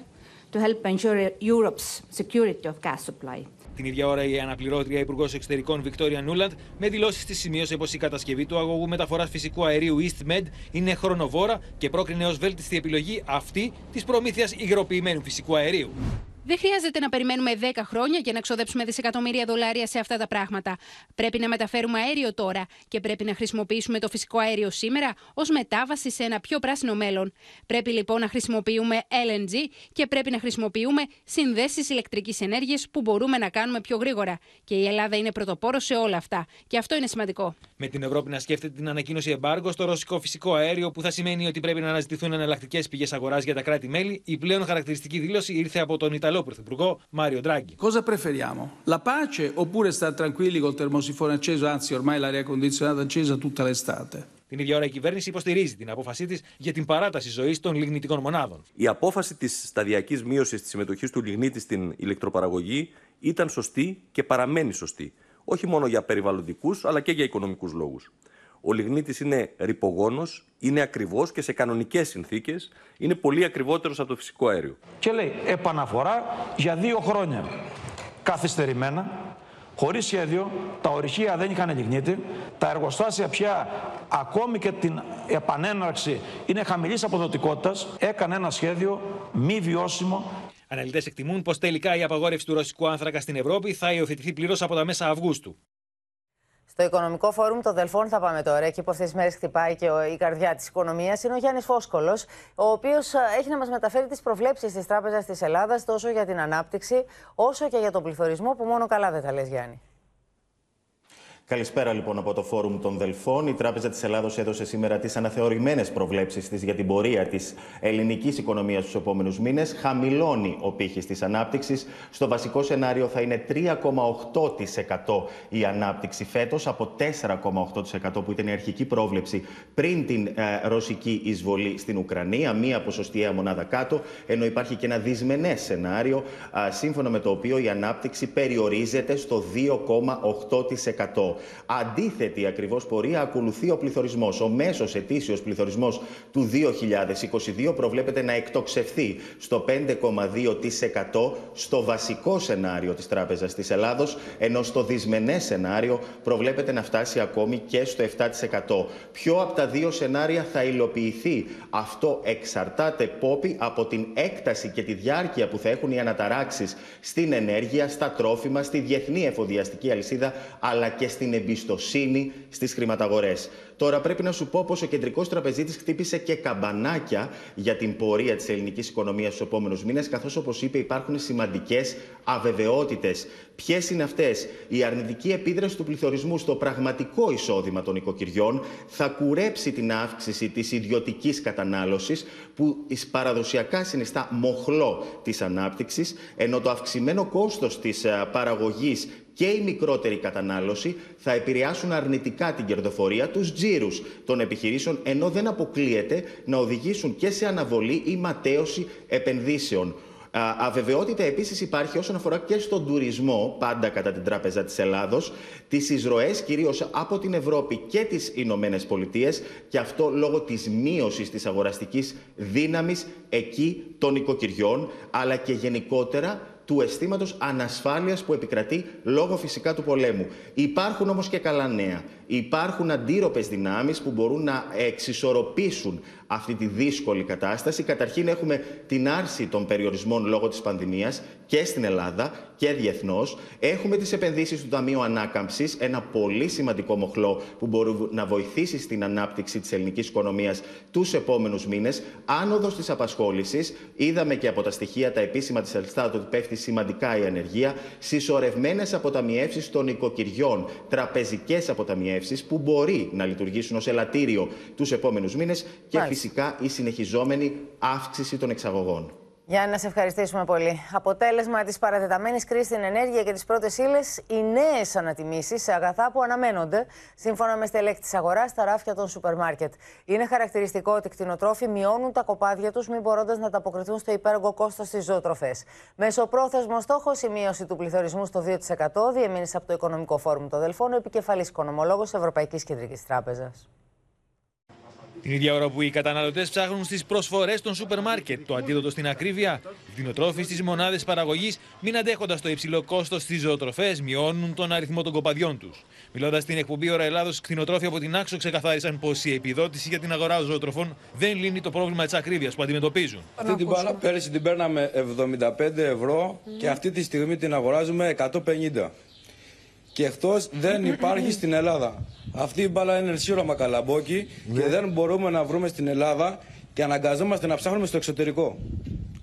to help ensure Europe's security of gas supply. Την ίδια ώρα, η αναπληρώτρια Υπουργός Εξωτερικών Βικτόρια Νούλαντ με δηλώσεις της σημείωσε πως η κατασκευή του αγωγού μεταφοράς φυσικού αερίου EastMed είναι χρονοβόρα και πρόκρινε ως βέλτιστη επιλογή αυτή της προμήθειας υγροποιημένου φυσικού αερίου. Δεν χρειάζεται να περιμένουμε 10 χρόνια για να ξοδέψουμε δισεκατομμύρια δολάρια σε αυτά τα πράγματα. Πρέπει να μεταφέρουμε αέριο τώρα και πρέπει να χρησιμοποιήσουμε το φυσικό αέριο σήμερα ως μετάβαση σε ένα πιο πράσινο μέλλον. Πρέπει λοιπόν να χρησιμοποιούμε LNG και πρέπει να χρησιμοποιούμε συνδέσεις ηλεκτρικής ενέργειας που μπορούμε να κάνουμε πιο γρήγορα. Και η Ελλάδα είναι πρωτοπόρος σε όλα αυτά. Και αυτό είναι σημαντικό. Με την Ευρώπη να σκέφτεται την ανακοίνωση εμπάργου στο ρωσικό φυσικό αέριο, που θα σημαίνει ότι πρέπει να αναζητηθούν εναλλακτικές πηγές αγοράς για τα κράτη-μέλη, η πλέον χαρακτηριστική δήλωση ήρθε από τον Ιταλό Ιταλό Πρωθυπουργό Μάριο Ντράγκη. Cosa preferiamo? La pace oppure stare tranquilli col termosifone acceso, anzi ormai l'aria condizionata accesa tutta l'estate? Την ίδια ώρα η κυβέρνηση υποστηρίζει την απόφασή τη για την παράταση ζωής των λιγνητικών μονάδων. Η απόφαση της σταδιακής μείωσης της συμμετοχής του λιγνίτη στην ηλεκτροπαραγωγή ήταν σωστή και παραμένει σωστή. Όχι μόνο για περιβαλλοντικούς αλλά και για οικονομικούς λόγους. Ο λιγνίτης είναι ρηπογόνος, είναι ακριβώς και σε κανονικές συνθήκες είναι πολύ ακριβότερος από το φυσικό αέριο. Και λέει επαναφορά για δύο χρόνια καθυστερημένα, χωρίς σχέδιο, τα ορυχεία δεν είχαν λιγνίτη, τα εργοστάσια πια ακόμη και την επανέναρξη είναι χαμηλής αποδοτικότητας, έκανε ένα σχέδιο μη βιώσιμο Αναλυτές εκτιμούν πως τελικά η απαγόρευση του ρωσικού άνθρακα στην Ευρώπη θα υιοθετηθεί πλήρως από τα μέσα Αυγούστου. Στο Οικονομικό Φόρουμ των Δελφών θα πάμε τώρα. Εκεί που αυτέ τις μέρες χτυπάει και η καρδιά της οικονομίας είναι ο Γιάννης Φόσκολος, ο οποίος έχει να μας μεταφέρει τις προβλέψεις της Τράπεζας της Ελλάδας τόσο για την ανάπτυξη όσο και για τον πληθωρισμό, που μόνο καλά δεν τα λες, Γιάννη. Καλησπέρα λοιπόν από το Φόρουμ των Δελφών. Η Τράπεζα της Ελλάδος έδωσε σήμερα τις αναθεωρημένες προβλέψεις της για την πορεία της ελληνικής οικονομίας στου επόμενους μήνες. Χαμηλώνει ο πύχης της ανάπτυξης. Στο βασικό σενάριο θα είναι 3,8% η ανάπτυξη φέτος από 4,8% που ήταν η αρχική πρόβλεψη πριν την ε, ρωσική εισβολή στην Ουκρανία. Μία ποσοστιαία μονάδα κάτω. Ενώ υπάρχει και ένα δυσμενές σενάριο, σύμφωνα με το οποίο η ανάπτυξη περιορίζεται στο 2,8%. Αντίθετη ακριβώς πορεία ακολουθεί ο πληθωρισμός. Ο μέσος ετήσιος πληθωρισμός του 2022 προβλέπεται να εκτοξευθεί στο 5,2% στο βασικό σενάριο της Τράπεζας της Ελλάδος, ενώ στο δυσμενέ σενάριο προβλέπεται να φτάσει ακόμη και στο 7%. Ποιο από τα δύο σενάρια θα υλοποιηθεί, αυτό εξαρτάται πόπι από την έκταση και τη διάρκεια που θα έχουν οι αναταράξεις στην ενέργεια, στα τρόφιμα, στη διεθνή εφοδιαστική αλυσίδα, αλλά και στην εμπιστοσύνη στις χρηματαγορές. Τώρα πρέπει να σου πω πως ο κεντρικός τραπεζίτης χτύπησε και καμπανάκια για την πορεία της ελληνικής οικονομίας στου επόμενους μήνες, καθώς όπως είπε υπάρχουν σημαντικές αβεβαιότητες. Ποιες είναι αυτές, Η αρνητική επίδραση του πληθωρισμού στο πραγματικό εισόδημα των οικοκυριών θα κουρέψει την αύξηση της ιδιωτικής κατανάλωσης, που παραδοσιακά συνιστά μοχλό της ανάπτυξης, ενώ το αυξημένο κόστος της ε, παραγωγής και η μικρότερη κατανάλωση θα επηρεάσουν αρνητικά την κερδοφορία, τους τζίρους των επιχειρήσεων, ενώ δεν αποκλείεται να οδηγήσουν και σε αναβολή ή ματέωση επενδύσεων. Αβεβαιότητα επίσης υπάρχει όσον αφορά και στον τουρισμό, πάντα κατά την Τράπεζα της Ελλάδος, τις εισρωές κυρίως από την Ευρώπη και τις Ηνωμένες Πολιτείες και αυτό λόγω της μείωσης της αγοραστικής δύναμης εκεί των οικοκυριών, αλλά και γενικότερα του αισθήματος ανασφάλειας που επικρατεί λόγω φυσικά του πολέμου. Υπάρχουν όμως και καλά νέα. Υπάρχουν αντίρροπες δυνάμεις που μπορούν να εξισορροπήσουν αυτή τη δύσκολη κατάσταση. Καταρχήν, έχουμε την άρση των περιορισμών λόγω της πανδημίας και στην Ελλάδα και διεθνώς. Έχουμε τις επενδύσεις του Ταμείου Ανάκαμψης, ένα πολύ σημαντικό μοχλό που μπορεί να βοηθήσει στην ανάπτυξη της ελληνικής οικονομίας τους επόμενους μήνες. Άνοδος της απασχόλησης. Είδαμε και από τα στοιχεία τα επίσημα της Ελστάτ ότι πέφτει σημαντικά η ανεργία. Συσσωρευμένες αποταμιεύσεις των οικοκυριών, τραπεζικές αποταμιεύσεις που μπορεί να λειτουργήσουν ως ελαττήριο τους επόμενους μήνες και φυσικά η συνεχιζόμενη αύξηση των εξαγωγών. Για να σε ευχαριστήσουμε πολύ. Αποτέλεσμα της παρατεταμένης κρίσης στην ενέργεια και τις πρώτες ύλες, οι νέες ανατιμήσεις σε αγαθά που αναμένονται, σύμφωνα με στελέχη της αγοράς, στα ράφια των σούπερ μάρκετ. Είναι χαρακτηριστικό ότι οι κτηνοτρόφοι μειώνουν τα κοπάδια τους, μην μπορώντας να ανταποκριθούν στο υπέρογκο κόστος στις ζωοτροφές. Μεσοπρόθεσμο στόχος η μείωση του πληθωρισμού στο 2%, διεμήνυσε από το Οικονομικό Φόρουμ των Δελφών ο επικεφαλής οικονομολόγος Ευρωπαϊκής Κεντρικής Τράπεζας. Την ίδια ώρα που οι καταναλωτές ψάχνουν στις προσφορές των σούπερ μάρκετ το αντίδοτο στην ακρίβεια, οι κτηνοτρόφοι στις μονάδες παραγωγής, μην αντέχοντας το υψηλό κόστος στις ζωοτροφές, μειώνουν τον αριθμό των κοπαδιών τους. Μιλώντας στην εκπομπή Ωρα Ελλάδος, κτηνοτρόφοι από την Άξο ξεκαθάρισαν πως η επιδότηση για την αγορά ζωοτροφών δεν λύνει το πρόβλημα της ακρίβειας που αντιμετωπίζουν. Αυτή την μπάλα πέρυσι την παίρναμε 75 ευρώ και αυτή τη στιγμή την αγοράζουμε 150 και εκτός δεν υπάρχει στην Ελλάδα. Αυτή η μπάλα είναι σύρωμα καλαμπόκι και δεν μπορούμε να βρούμε στην Ελλάδα και αναγκαζόμαστε να ψάχνουμε στο εξωτερικό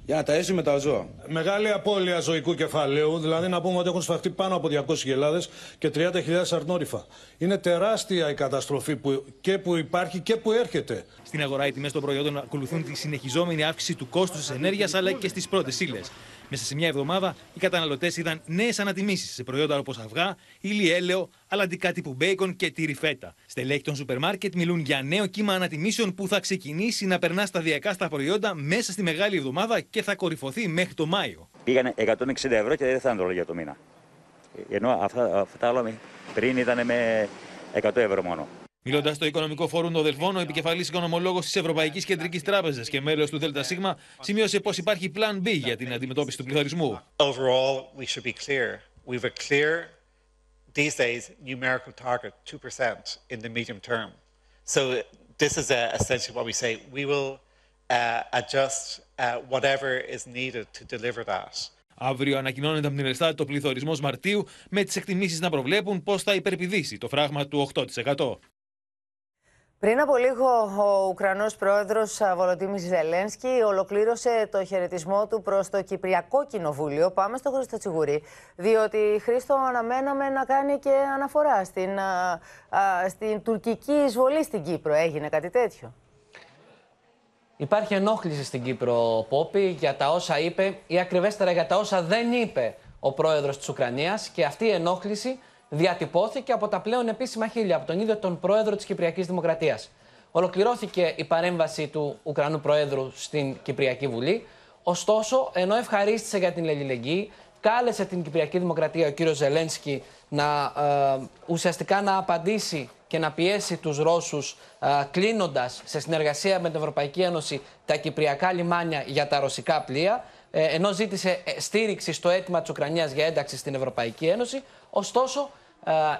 για να ταΐσουμε τα ζώα. Μεγάλη απώλεια ζωικού κεφαλαίου, δηλαδή να πούμε ότι έχουν σφαχτεί πάνω από 200 γελάδες και 30.000 αρνόριφα. Είναι τεράστια η καταστροφή που και που υπάρχει και που έρχεται. Στην αγορά οι τιμές των προϊόντων ακολουθούν τη συνεχιζόμενη αύξηση του κόστους της ενέργειας αλλά και στις πρώτες ύλες. Μέσα σε μια εβδομάδα, οι καταναλωτές είδαν νέες ανατιμήσεις σε προϊόντα όπως αυγά, ηλιέλαιο, αλλαντικά τύπου μπέικον και τύρι φέτα. Στελέχοι των σούπερ μάρκετ μιλούν για νέο κύμα ανατιμήσεων που θα ξεκινήσει να περνά σταδιακά στα προϊόντα μέσα στη μεγάλη εβδομάδα και θα κορυφωθεί μέχρι το Μάιο. Πήγανε 160 ευρώ και δεν θα είναι για το μήνα. Ενώ αυτά, αυτά όλα πριν ήταν με 100 ευρώ μόνο. Μιλώντας στο Οικονομικό Φόρουμ των Δελφών, ο επικεφαλής οικονομολόγος της Ευρωπαϊκής Κεντρικής Τράπεζας και μέλος του ΔΣ σημείωσε πως υπάρχει Plan B για την αντιμετώπιση του πληθωρισμού. Overall, we should be clear. We have a clear, these days, numerical target 2% in the medium term. So this is uh, essentially what we say. We will uh, adjust uh, whatever is needed to deliver that. Αύριο ανακοινώνεται από την Ελστάτ το πληθωρισμός Μαρτίου με τις εκτιμήσεις να προβλέπουν πώ θα υπερπηδήσει το φράγμα του 8%. Πριν από λίγο, ο Ουκρανός πρόεδρος Βολοντίμης Ζελένσκι ολοκλήρωσε το χαιρετισμό του προς το Κυπριακό Κοινοβούλιο. Πάμε στο Χρήστο Τσιγουρή, διότι Χρήστο αναμέναμε να κάνει και αναφορά στην, στην τουρκική εισβολή στην Κύπρο. Έγινε κάτι τέτοιο; Υπάρχει ενόχληση στην Κύπρο, Πόπη, για τα όσα είπε ή ακριβέστερα για τα όσα δεν είπε ο πρόεδρος της Ουκρανίας και αυτή η ενόχληση διατυπώθηκε από τα πλέον επίσημα χίλια, από τον ίδιο τον πρόεδρο της Κυπριακής Δημοκρατίας. Ολοκληρώθηκε η παρέμβαση του Ουκρανού Προέδρου στην Κυπριακή Βουλή. Ωστόσο, ενώ ευχαρίστησε για την αλληλεγγύη, κάλεσε την Κυπριακή Δημοκρατία ο κύριος Ζελένσκι να ε, ουσιαστικά να απαντήσει και να πιέσει τους Ρώσους, ε, κλείνοντας σε συνεργασία με την Ευρωπαϊκή Ένωση τα κυπριακά λιμάνια για τα ρωσικά πλοία. Ε, ενώ ζήτησε ε, στήριξη στο αίτημα της Ουκρανίας για ένταξη στην Ευρωπαϊκή Ένωση. Ωστόσο, ε,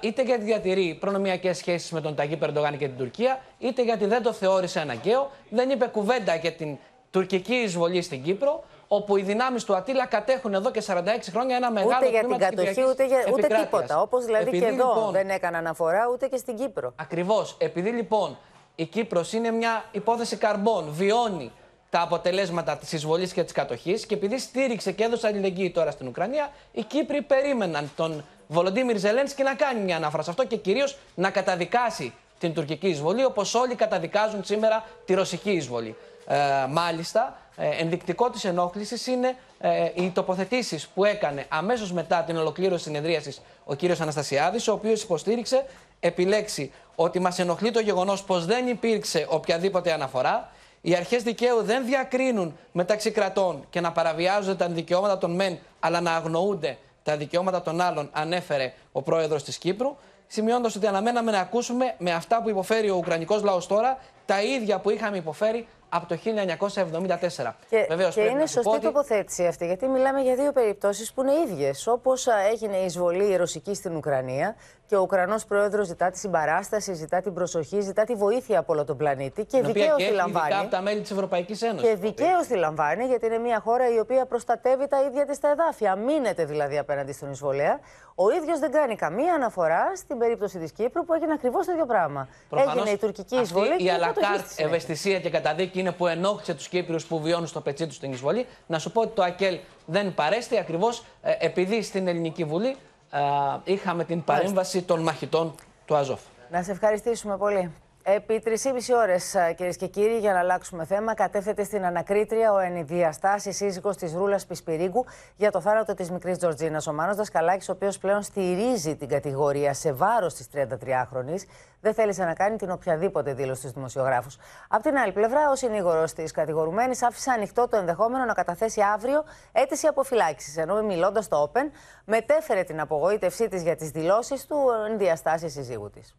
είτε γιατί διατηρεί προνομιακές σχέσεις με τον Ταγί Περντογάν και την Τουρκία, είτε γιατί δεν το θεώρησε αναγκαίο, δεν είπε κουβέντα για την τουρκική εισβολή στην Κύπρο, όπου οι δυνάμεις του Ατήλα κατέχουν εδώ και 46 χρόνια ένα μεγάλο ούτε για την κατοχή, ούτε, για, ούτε τίποτα. Όπως δηλαδή και εδώ λοιπόν, δεν έκανα αναφορά, ούτε και στην Κύπρο. Ακριβώς. Επειδή λοιπόν η Κύπρος είναι μια υπόθεση καρμπών, βιώνει τα αποτελέσματα της εισβολής και της κατοχής και επειδή στήριξε και έδωσε αλληλεγγύη τώρα στην Ουκρανία, οι Κύπροι περίμεναν τον Βολοντίμιρ Ζελένσκι να κάνει μια ανάφρα σε αυτό και κυρίως να καταδικάσει την τουρκική εισβολή, όπως όλοι καταδικάζουν σήμερα τη ρωσική εισβολή. Ε, μάλιστα, ε, ενδεικτικό της ενόχλησης είναι ε, οι τοποθετήσεις που έκανε αμέσως μετά την ολοκλήρωση συνεδρίασης ο κύριος Αναστασιάδης, ο οποίος υποστήριξε επιλέξει ότι μας ενοχλεί το γεγονός πως δεν υπήρξε οποιαδήποτε αναφορά οι αρχές δικαίου δεν διακρίνουν μεταξύ κρατών και να παραβιάζονται τα δικαιώματα των μεν, αλλά να αγνοούνται τα δικαιώματα των άλλων, ανέφερε ο πρόεδρος της Κύπρου. Σημειώνοντας ότι αναμέναμε να ακούσουμε με αυτά που υποφέρει ο Ουκρανικός λαός τώρα τα ίδια που είχαμε υποφέρει από το 1974. Και, Βεβαίως, και είναι σωστή ότι... τοποθέτηση αυτή, γιατί μιλάμε για δύο περιπτώσεις που είναι ίδιες. Όπως έγινε η εισβολή ρωσική στην Ουκρανία και ο Ουκρανός πρόεδρος ζητά τη συμπαράσταση, ζητά την προσοχή, ζητά τη βοήθεια από όλο τον πλανήτη και δικαίως τη λαμβάνει. από τα μέλη της Ευρωπαϊκής Ένωσης. Και δικαίως τη λαμβάνει, γιατί είναι μια χώρα η οποία προστατεύει τα ίδια της τα εδάφια. Μείνεται δηλαδή απέναντι στον εισβολέα. Ο ίδιος δεν κάνει καμία αναφορά στην περίπτωση της Κύπρου που έγινε ακριβώς το ίδιο πράγμα. Προφανώς έγινε η τουρκική εισβολή. Αυτή η αλακάρτ ευαισθησία και καταδίκη είναι που ενόχλησε τους Κύπριους που βιώνουν στο πετσί τους την εισβολή. Να σου πω ότι το ΑΚΕΛ δεν παρέστη ακριβώς ε, επειδή στην Ελληνική Βουλή ε, είχαμε την παρέμβαση των μαχητών του Αζόφ. Να σε ευχαριστήσουμε πολύ. Επί 3,5 ώρες, κυρίες και κύριοι, για να αλλάξουμε θέμα, κατέφθεται στην ανακρίτρια ο ενηδιαστάση σύζυγος της Ρούλας Πισπυρίγκου για το θάνατο της μικρής Τζορτζίνας. Ο Μάνος Δασκαλάκης, ο οποίος πλέον στηρίζει την κατηγορία σε βάρος της 33χρονη, δεν θέλησε να κάνει την οποιαδήποτε δήλωση στους δημοσιογράφους. Απ' την άλλη πλευρά, ο συνήγορος της κατηγορουμένης άφησε ανοιχτό το ενδεχόμενο να καταθέσει αύριο αίτηση αποφυλάξης. Ενώ μιλώντας στο Open, μετέφερε την απογοήτευσή της για τις δηλώσεις του ενδιαστάσει σύζυγου της.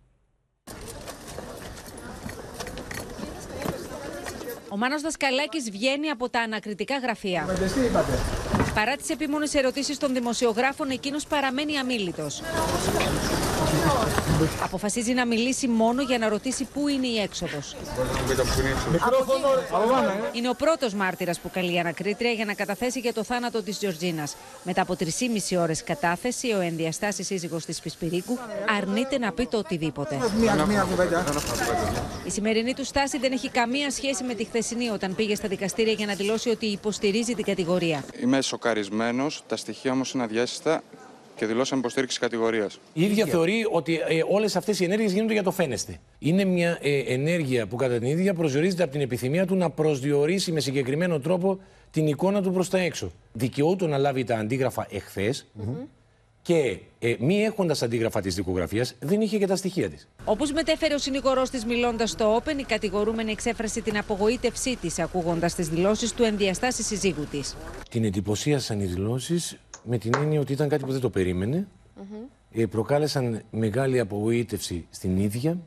Ο Μάνος Δασκαλάκης βγαίνει από τα ανακριτικά γραφεία. Παρά τις επίμονες ερωτήσεις των δημοσιογράφων, εκείνος παραμένει αμήλυτος. Αποφασίζει να μιλήσει μόνο για να ρωτήσει πού είναι η έξοδος. Είναι ο πρώτος μάρτυρας που καλεί η ανακρίτρια για να καταθέσει για το θάνατο της Τζορτζίνας. Μετά από 3,5 ώρες κατάθεση, ο ενδιαστάσης σύζυγος της Πισπυρίκου αρνείται να πει το οτιδήποτε. Η σημερινή του στάση δεν έχει καμία σχέση με τη χθεσινή όταν πήγε στα δικαστήρια για να δηλώσει ότι υποστηρίζει την κατηγορία. Είμαι σοκαρισμένος. Τα στοιχεία όμως είναι αδιάστατα και δηλώσαμε υποστήριξη κατηγορίας. Η ίδια θεωρεί ότι ε, όλες αυτές οι ενέργειες γίνονται για το φαίνεστε. Είναι μια ε, ενέργεια που κατά την ίδια προσδιορίζεται από την επιθυμία του να προσδιορίσει με συγκεκριμένο τρόπο την εικόνα του προς τα έξω. Δικαιούται να λάβει τα αντίγραφα εχθές και ε, μη έχοντας αντίγραφα της δικογραφίας δεν είχε και τα στοιχεία της. Όπως μετέφερε ο συνηγορός της μιλώντας στο Open, η κατηγορούμενη εξέφρασε την απογοήτευσή της ακούγοντας τις δηλώσεις του ενδιαστάσει συζύγου της. Την εντυπωσίασαν οι δηλώσεις με την έννοια ότι ήταν κάτι που δεν το περίμενε. Ε, προκάλεσαν μεγάλη απογοήτευση στην ίδια.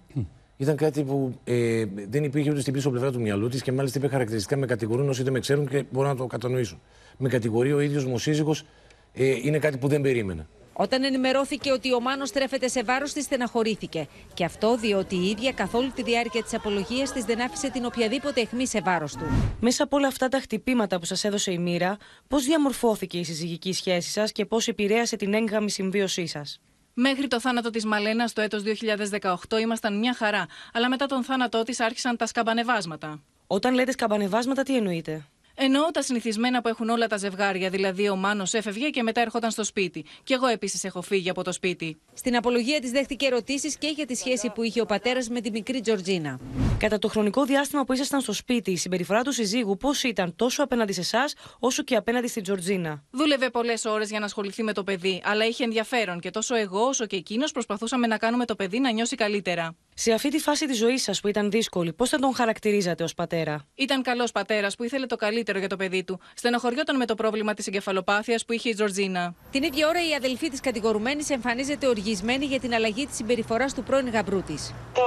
Ήταν κάτι που ε, δεν υπήρχε ούτε στην πίσω πλευρά του μυαλού της και μάλιστα είπε χαρακτηριστικά με κατηγορούν όσοι δεν με ξέρουν και μπορώ να το κατανοήσω. Με κατηγορεί ο ίδιος μου σύζυγος, ε, είναι κάτι που δεν περίμενα. Όταν ενημερώθηκε ότι ο Μάνος στρέφεται σε βάρος της, στεναχωρήθηκε. Και αυτό διότι η ίδια καθ' όλη τη διάρκεια της απολογίας της δεν άφησε την οποιαδήποτε αιχμή σε βάρος του. Μέσα από όλα αυτά τα χτυπήματα που σας έδωσε η μοίρα, πώς διαμορφώθηκε η συζυγική σχέση σας και πώς επηρέασε την έγκαμη συμβίωσή σας; Μέχρι το θάνατο της Μαλένας το έτος 2018 ήμασταν μια χαρά, αλλά μετά τον θάνατό της άρχισαν τα σκαμπανεβάσματα. Όταν λέτε σκαμπανεβάσματα, τι εννοείτε; Εννοώ τα συνηθισμένα που έχουν όλα τα ζευγάρια, δηλαδή ο Μάνος έφευγε και μετά έρχονταν στο σπίτι. Και εγώ επίσης έχω φύγει από το σπίτι. Στην απολογία της δέχτηκε ερωτήσεις και για τη σχέση που είχε ο πατέρας με τη μικρή Τζορτζίνα. Κατά το χρονικό διάστημα που ήσασταν στο σπίτι, η συμπεριφορά του συζύγου πώς ήταν τόσο απέναντι σε εσάς, όσο και απέναντι στην Τζορτζίνα; Δούλευε πολλές ώρες για να ασχοληθεί με το παιδί, αλλά είχε ενδιαφέρον και τόσο εγώ όσο και εκείνος προσπαθούσαμε να κάνουμε το παιδί να νιώσει καλύτερα. Σε αυτή τη φάση της ζωής σας που ήταν δύσκολη, πώς θα τον χαρακτηρίζατε ως πατέρα; Ήταν καλός πατέρας που ήθελε το καλύτερο για το παιδί του. Στενοχωριόταν με το πρόβλημα της εγκεφαλοπάθειας που είχε η Τζορτζίνα. Την ίδια ώρα η αδελφή της κατηγορουμένης εμφανίζεται οργισμένη για την αλλαγή της συμπεριφοράς του πρώην γαμπρού της. Το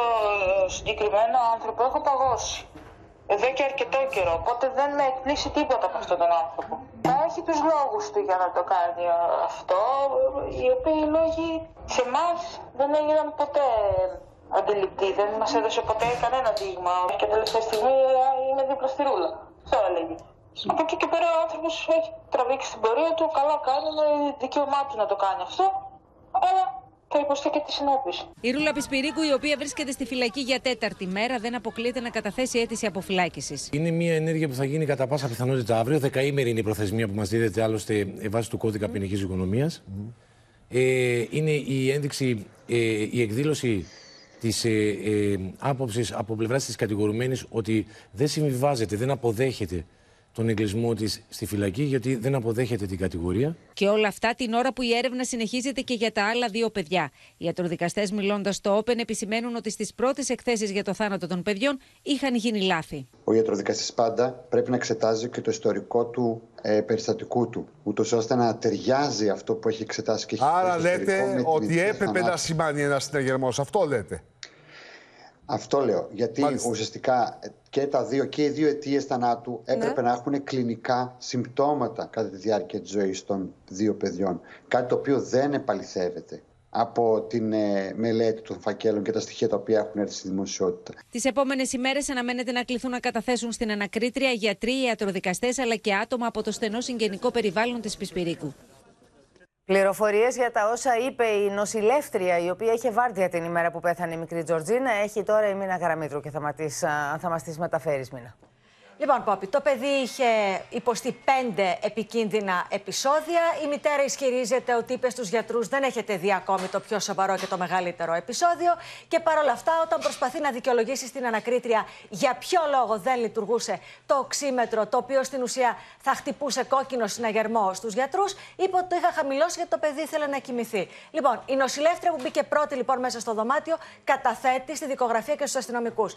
συγκεκριμένο άνθρωπο έχω παγώσει. Εδώ και αρκετό καιρό, οπότε δεν με εκπλήσει τίποτα από αυτόν τον άνθρωπο. Έχει τους λόγους του για να το κάνει αυτό, οι οποίοι λόγοι σε εμάς δεν έγιναν ποτέ αντιληπτοί. Δεν μας έδωσε ποτέ κανένα δείγμα. Και τελευταία στιγμή είναι δίπλα στη ρούλα. Αυτό έλεγε. Από εκεί και πέρα ο άνθρωπος έχει τραβήξει την πορεία του. Καλά κάνει, είναι δικαίωμά του να το κάνει αυτό. Αλλά θα υποστεί και τις συνέπειες. Η Ρούλα Πισπυρίκου, η οποία βρίσκεται στη φυλακή για τέταρτη μέρα, δεν αποκλείεται να καταθέσει αίτηση αποφυλάκησης. Είναι μια ενέργεια που θα γίνει κατά πάσα πιθανότητα αύριο. Δεκαήμερη είναι η προθεσμία που μας δίδεται άλλωστε βάσει του κώδικα ποινικής οικονομίας. Ε, είναι η ένδειξη, ε, η εκδήλωση της ε, ε, άποψης από πλευράς της κατηγορουμένης ότι δεν συμβιβάζεται, δεν αποδέχεται τον εγκλισμό της στη φυλακή, γιατί δεν αποδέχεται την κατηγορία. Και όλα αυτά την ώρα που η έρευνα συνεχίζεται και για τα άλλα δύο παιδιά. Οι ιατροδικαστές, μιλώντας στο Open, επισημαίνουν ότι στις πρώτες εκθέσεις για το θάνατο των παιδιών είχαν γίνει λάθη. Ο ιατροδικαστής πάντα πρέπει να εξετάζει και το ιστορικό του ε, περιστατικού του, ούτως ώστε να ταιριάζει αυτό που έχει εξετάσει και έχει Άρα λέτε ότι έπρεπε να σημάνει ένας συναγερμός. Αυτό λέτε. Αυτό λέω. Γιατί Μάλιστα. ουσιαστικά και τα δύο και οι δύο αιτίες θανάτου έπρεπε ναι. να έχουν κλινικά συμπτώματα κατά τη διάρκεια της ζωής των δύο παιδιών. Κάτι το οποίο δεν επαληθεύεται από την ε, μελέτη των φακέλων και τα στοιχεία τα οποία έχουν έρθει στη δημοσιότητα. Τις επόμενες ημέρες αναμένεται να κληθούν να καταθέσουν στην ανακρίτρια γιατροί, ιατροδικαστές αλλά και άτομα από το στενό συγγενικό περιβάλλον της Πισπυρίκου. Πληροφορίες για τα όσα είπε η νοσηλεύτρια, η οποία είχε βάρδια την ημέρα που πέθανε η μικρή Τζορτζίνα, έχει τώρα η Μίνα Γαραμίτρου και θα, θα μας τις μεταφέρεις, Μίνα. Λοιπόν, Πόπη, το παιδί είχε υποστεί πέντε επικίνδυνα επεισόδια. Η μητέρα ισχυρίζεται ότι είπες στου γιατρούς δεν έχετε δει ακόμη το πιο σοβαρό και το μεγαλύτερο επεισόδιο. Και παρόλα αυτά, όταν προσπαθεί να δικαιολογήσει στην ανακρίτρια για ποιο λόγο δεν λειτουργούσε το οξύμετρο, το οποίο στην ουσία θα χτυπούσε κόκκινο συναγερμό στους γιατρούς, είπε ότι το είχα χαμηλώσει γιατί το παιδί ήθελε να κοιμηθεί. Λοιπόν, η νοσηλεύτρια που μπήκε πρώτη λοιπόν μέσα στο δωμάτιο καταθέτει στη δικογραφία και στους αστυνομικούς.